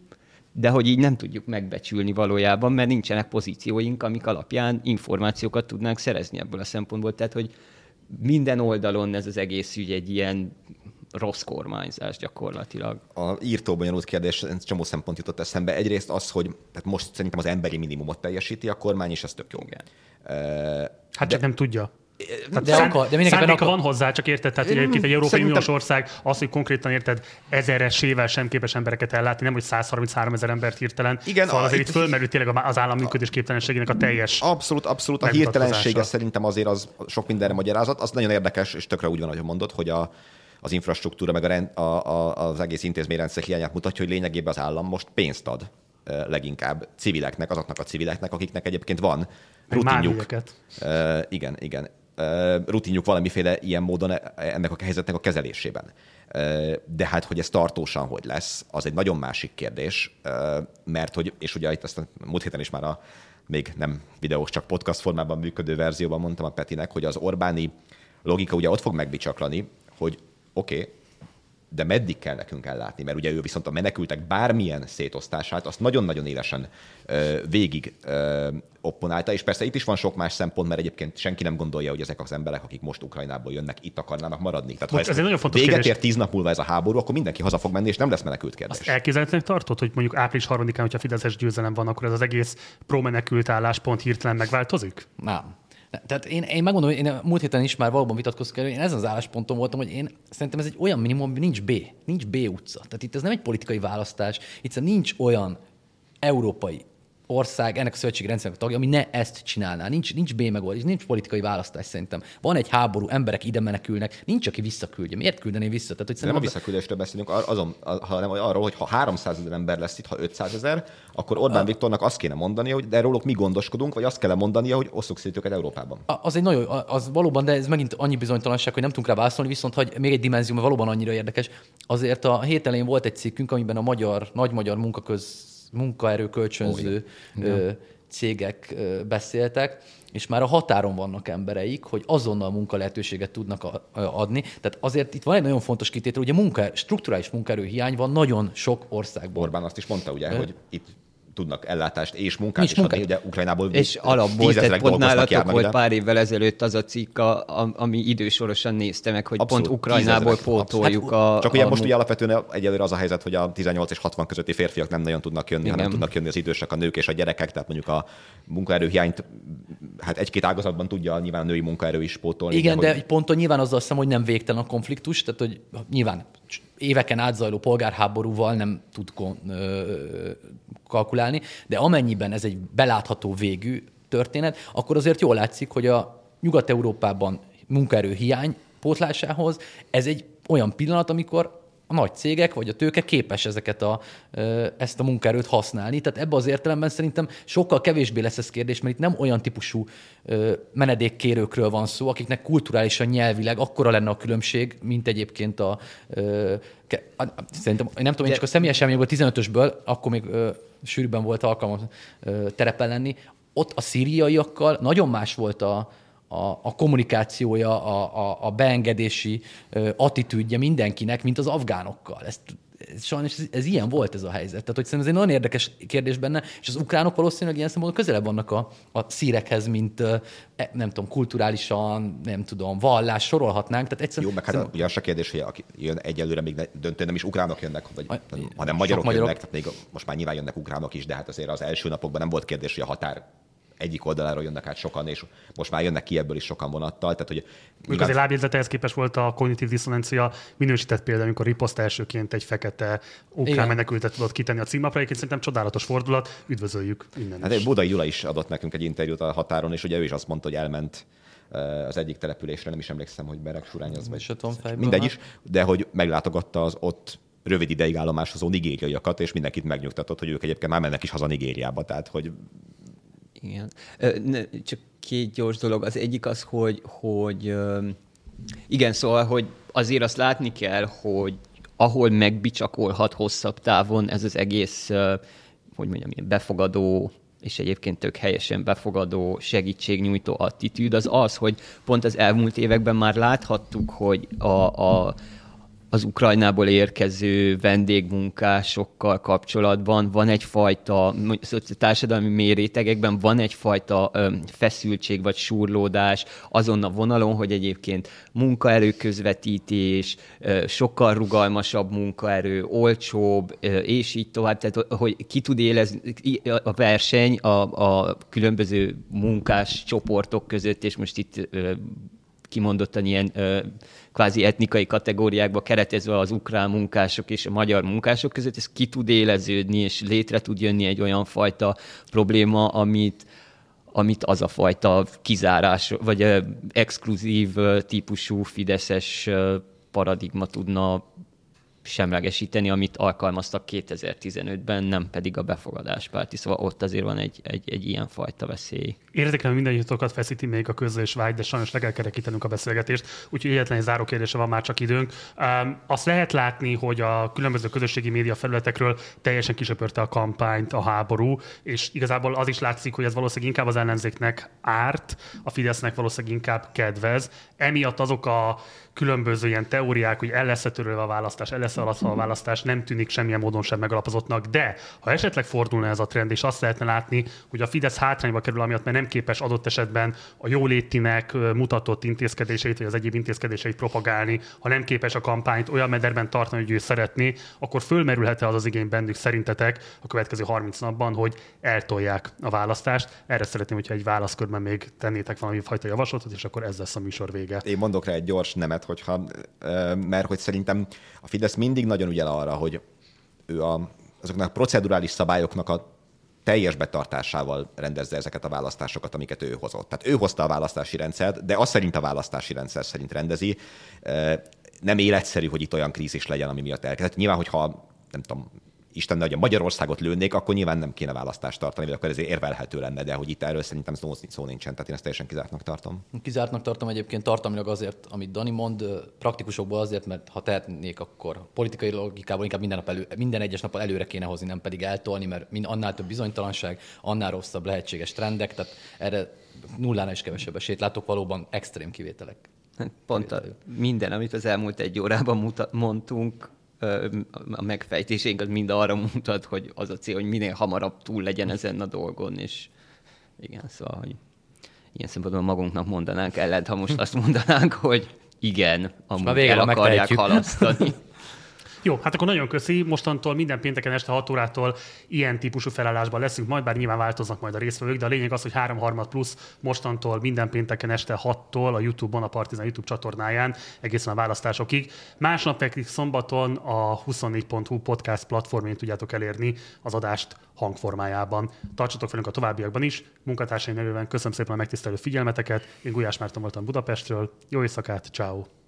de hogy így nem tudjuk megbecsülni valójában, mert nincsenek pozícióink, amik alapján információkat tudnánk szerezni ebből a szempontból. Tehát, hogy minden oldalon ez az egész ügy egy ilyen rossz kormányzás gyakorlatilag. A írtó bonyolult kérdés, csomó szempont jutott eszembe. Egyrészt az, hogy tehát most szerintem az emberi minimumot teljesíti a kormány, és ez tök jó. Igen. Hát csak nem tudja. Tehát De akar- de mindenképpen akar- van hozzá, csak érted, tehát egyébként egy Európai szerintem- Uniós ország az, hogy konkrétan érted ezeresével sem képes embereket ellátni, nem hogy 133 ezer embert hirtelen. Igen, szóval a- azért itt- itt fölmerült tényleg az állam működés képtelenségének a teljes. Abszolút, abszolút. A hirtelensége szerintem azért az sok mindenre magyarázat. Az nagyon érdekes, és tökre úgy van, ahogy mondod, hogy a, az infrastruktúra, meg a rend, a, a, az egész intézményrendszer hiányát mutatja, hogy lényegében az állam most pénzt ad leginkább civileknek, azoknak a civileknek, akiknek egyébként van rutinjuk. Uh, igen, igen. Rutinjuk valamiféle ilyen módon e- ennek a helyzetnek a kezelésében. De hát, hogy ez tartósan hogy lesz, az egy nagyon másik kérdés, mert hogy, és ugye itt azt a múlt héten is már a még nem videós, csak podcast formában működő verzióban mondtam a Petinek, hogy az Orbáni logika ugye ott fog megbicsaklani, hogy oké, okay, de meddig kell nekünk ellátni? Mert ugye ő viszont a menekültek bármilyen szétosztását azt nagyon-nagyon élesen ö, végig ö, opponálta, és persze itt is van sok más szempont, mert egyébként senki nem gondolja, hogy ezek az emberek, akik most Ukrajnából jönnek, itt akarnának maradni. Tehát Bocs, ha ez egy nagyon fontos véget kérdés. ér tíz nap múlva ez a háború, akkor mindenki haza fog menni, és nem lesz menekült kérdés. Azt elképzelhetőnek tartod, hogy mondjuk április 3-án, hogyha Fideszes győzelem van, akkor ez az egész pro-menekült álláspont hirtelen megváltozik? Nem. Tehát én, én megmondom, hogy én múlt héten is már valóban vitatkoztunk erről, én ezen az állásponton voltam, hogy én szerintem ez egy olyan minimum, nincs B, nincs B utca. Tehát itt ez nem egy politikai választás, itt nincs olyan európai ország, ennek a szövetségi rendszernek a tagja, ami ne ezt csinálná. Nincs, nincs B megoldás, nincs politikai választás szerintem. Van egy háború, emberek ide menekülnek, nincs, aki visszaküldje. Miért küldené vissza? Tehát, hogy nem a visszaküldésről beszélünk, azon, a- hanem arról, hogy ha 300 ezer ember lesz itt, ha 500 ezer, akkor Orbán Viktornak azt kéne mondani, hogy de róluk mi gondoskodunk, vagy azt kell mondania, hogy osszuk szét őket Európában. A- Az egy nagyon, az valóban, de ez megint annyi bizonytalanság, hogy nem tudunk rá válaszolni, viszont hogy még egy dimenzió, valóban annyira érdekes. Azért a hét elején volt egy cikkünk, amiben a magyar, nagy magyar munkaköz, munkaerő kölcsönző cégek beszéltek, és már a határon vannak embereik, hogy azonnal munka lehetőséget tudnak a- a- adni. Tehát azért itt van egy nagyon fontos kitétel, ugye munka, strukturális munkaerő hiány van nagyon sok országban. Orbán azt is mondta, ugye, hogy itt tudnak ellátást és munkát is adni, munkát. ugye Ukrajnából És alapból, tehát pont nálatok volt ide. pár évvel ezelőtt az a cikk, a, ami idősorosan nézte meg, hogy Abszolút, pont Ukrajnából pótoljuk abszolút. a... Csak ugye a most ugye alapvetően egyelőre az a helyzet, hogy a 18 és 60 közötti férfiak nem nagyon tudnak jönni, hanem Igen. tudnak jönni az idősek, a nők és a gyerekek, tehát mondjuk a munkaerőhiányt, hát egy-két ágazatban tudja nyilván a női munkaerő is pótolni. Igen, de hogy- egy ponton nyilván azzal hiszem, hogy nem végtelen a konfliktus, tehát hogy nyilván éveken átzajló polgárháborúval nem tud kalkulálni, de amennyiben ez egy belátható végű történet, akkor azért jól látszik, hogy a Nyugat-Európában munkaerő hiány pótlásához ez egy olyan pillanat, amikor a nagy cégek vagy a tőke képes ezeket a, ezt a munkaerőt használni. Tehát ebben az értelemben szerintem sokkal kevésbé lesz ez kérdés, mert itt nem olyan típusú menedékkérőkről van szó, akiknek kulturálisan, nyelvileg akkora lenne a különbség, mint egyébként a... Szerintem, nem tudom, én csak a személyes élményből, 15-ösből, akkor még sűrűbben volt alkalmam terepen lenni, ott a szíriaiakkal nagyon más volt a, a, a kommunikációja, a, a, a beengedési attitűdje mindenkinek, mint az afgánokkal. Ez, ez, sajnos ez, ez ilyen volt ez a helyzet. Tehát, hogy szerintem ez egy nagyon érdekes kérdés benne, és az ukránok valószínűleg ilyen szempontból közelebb vannak a, a szírekhez, mint e, nem tudom, kulturálisan, nem tudom, vallás, sorolhatnánk. Tehát egyszerűen, Jó, meg hát ugye az se kérdés, hogy aki jön egyelőre még döntően nem is ukránok jönnek, vagy, A- hanem magyarok, magyarok. jönnek, tehát még most már nyilván jönnek ukránok is, de hát azért az első napokban nem volt kérdés, hogy a határ egyik oldaláról jönnek át sokan, és most már jönnek ki ebből is sokan vonattal. Tehát, hogy Mondjuk azért lábjegyzetehez képest volt a kognitív diszonancia minősített példa, amikor riposzt elsőként egy fekete ukrán menekültet tudott kitenni a címlapra. Egyébként szerintem csodálatos fordulat, üdvözöljük innen Hát is. Budai Gyula is adott nekünk egy interjút a határon, és ugye ő is azt mondta, hogy elment eh, az egyik településre, nem is emlékszem, hogy Beregsurány az, vagy mindegy is, de hogy meglátogatta az ott rövid ideig állomásozó nigériaiakat, és mindenkit megnyugtatott, hogy ők egyébként már mennek is haza Nigériába, tehát hogy Igen. Ne, csak két gyors dolog. Az egyik az, hogy, hogy igen, szóval, hogy azért azt látni kell, hogy ahol megbicsakolhat hosszabb távon ez az egész, hogy mondjam, ilyen befogadó és egyébként tök helyesen befogadó, segítségnyújtó attitűd, az az, hogy pont az elmúlt években már láthattuk, hogy a, a az Ukrajnából érkező vendégmunkásokkal kapcsolatban van egyfajta, társadalmi mérétegekben van egyfajta feszültség vagy surlódás azon a vonalon, hogy egyébként munkaerő közvetítés, sokkal rugalmasabb munkaerő, olcsóbb, és így tovább, tehát hogy ki tud élezni a verseny a, a különböző munkás csoportok között, és most itt kimondottan ilyen kvázi etnikai kategóriákba keretezve az ukrán munkások és a magyar munkások között, ez ki tud éleződni, és létre tud jönni egy olyan fajta probléma, amit, amit az a fajta kizárás, vagy exkluzív típusú fideszes paradigma tudna semlegesíteni, amit alkalmaztak 2015-ben, nem pedig a befogadáspárti. Szóval ott azért van egy, egy, egy ilyen fajta veszély. Érdekelem mindannyiatokat feszíti még a közlés vágy, de sajnos le kell kerekítenünk a beszélgetést, úgyhogy egyetlen egy záró kérdése van már csak időnk. Um, azt lehet látni, hogy a különböző közösségi média felületekről teljesen kisöpörte a kampányt a háború, és igazából az is látszik, hogy ez valószínűleg inkább az ellenzéknek árt, a Fidesznek valószínűleg inkább kedvez. Emiatt azok a különböző ilyen teóriák, hogy el lesz a választás, el lesz a választás, nem tűnik semmilyen módon sem megalapozottnak. De ha esetleg fordulna ez a trend, és azt lehetne látni, hogy a Fidesz hátrányba kerül, amiatt mert nem képes adott esetben a jólétinek mutatott intézkedéseit, vagy az egyéb intézkedéseit propagálni, ha nem képes a kampányt olyan mederben tartani, hogy ő szeretné, akkor fölmerülhet-e az az igény bennük szerintetek a következő 30 napban, hogy eltolják a választást. Erre szeretném, hogyha egy válaszkörben még tennétek valami fajta javaslatot, és akkor ez lesz a műsor vége. Én mondok rá egy gyors nemet, hogyha, mert hogy szerintem a Fidesz mindig nagyon ügyel arra, hogy ő a, azoknak a procedurális szabályoknak a teljes betartásával rendezze ezeket a választásokat, amiket ő hozott. Tehát ő hozta a választási rendszert, de azt szerint a választási rendszer szerint rendezi. Nem életszerű, hogy itt olyan krízis legyen, ami miatt elkezdett. Nyilván, hogyha nem tudom, Isten hogy a Magyarországot lőnék, akkor nyilván nem kéne választást tartani, vagy akkor ezért érvelhető lenne, de hogy itt erről szerintem szó, szó nincsen, tehát én ezt teljesen kizártnak tartom. Kizártnak tartom egyébként tartalmilag azért, amit Dani mond, praktikusokból azért, mert ha tehetnék, akkor politikai logikából inkább minden, nap elő, minden egyes nap előre kéne hozni, nem pedig eltolni, mert mind annál több bizonytalanság, annál rosszabb lehetséges trendek, tehát erre nullánál is kevesebb esélyt látok, valóban extrém kivételek. Pont a, minden, amit az elmúlt egy órában muta, mondtunk, a megfejtésénk az mind arra mutat, hogy az a cél, hogy minél hamarabb túl legyen ezen a dolgon, és igen, szóval, hogy ilyen szempontból magunknak mondanánk ellent, ha most azt mondanánk, hogy igen, amúgy el akarják halasztani. Jó, hát akkor nagyon köszi. Mostantól minden pénteken este 6 órától ilyen típusú felállásban leszünk majd, bár nyilván változnak majd a résztvevők, de a lényeg az, hogy 3 harmad plusz mostantól minden pénteken este 6-tól a YouTube-on, a Partizan YouTube csatornáján egészen a választásokig. Másnap pedig szombaton a 24.hu podcast platformén tudjátok elérni az adást hangformájában. Tartsatok velünk a továbbiakban is. Munkatársaim nevében köszönöm szépen a megtisztelő figyelmeteket. Én Gulyás Márton voltam Budapestről. Jó éjszakát, ciao.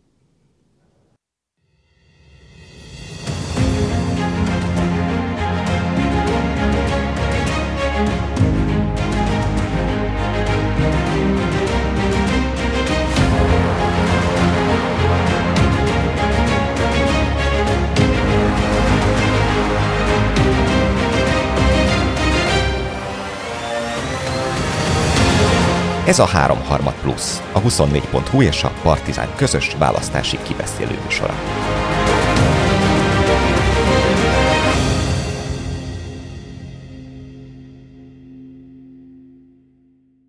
Ez a 3 plusz, a 24.hu és a Partizán közös választási kibeszélő műsora.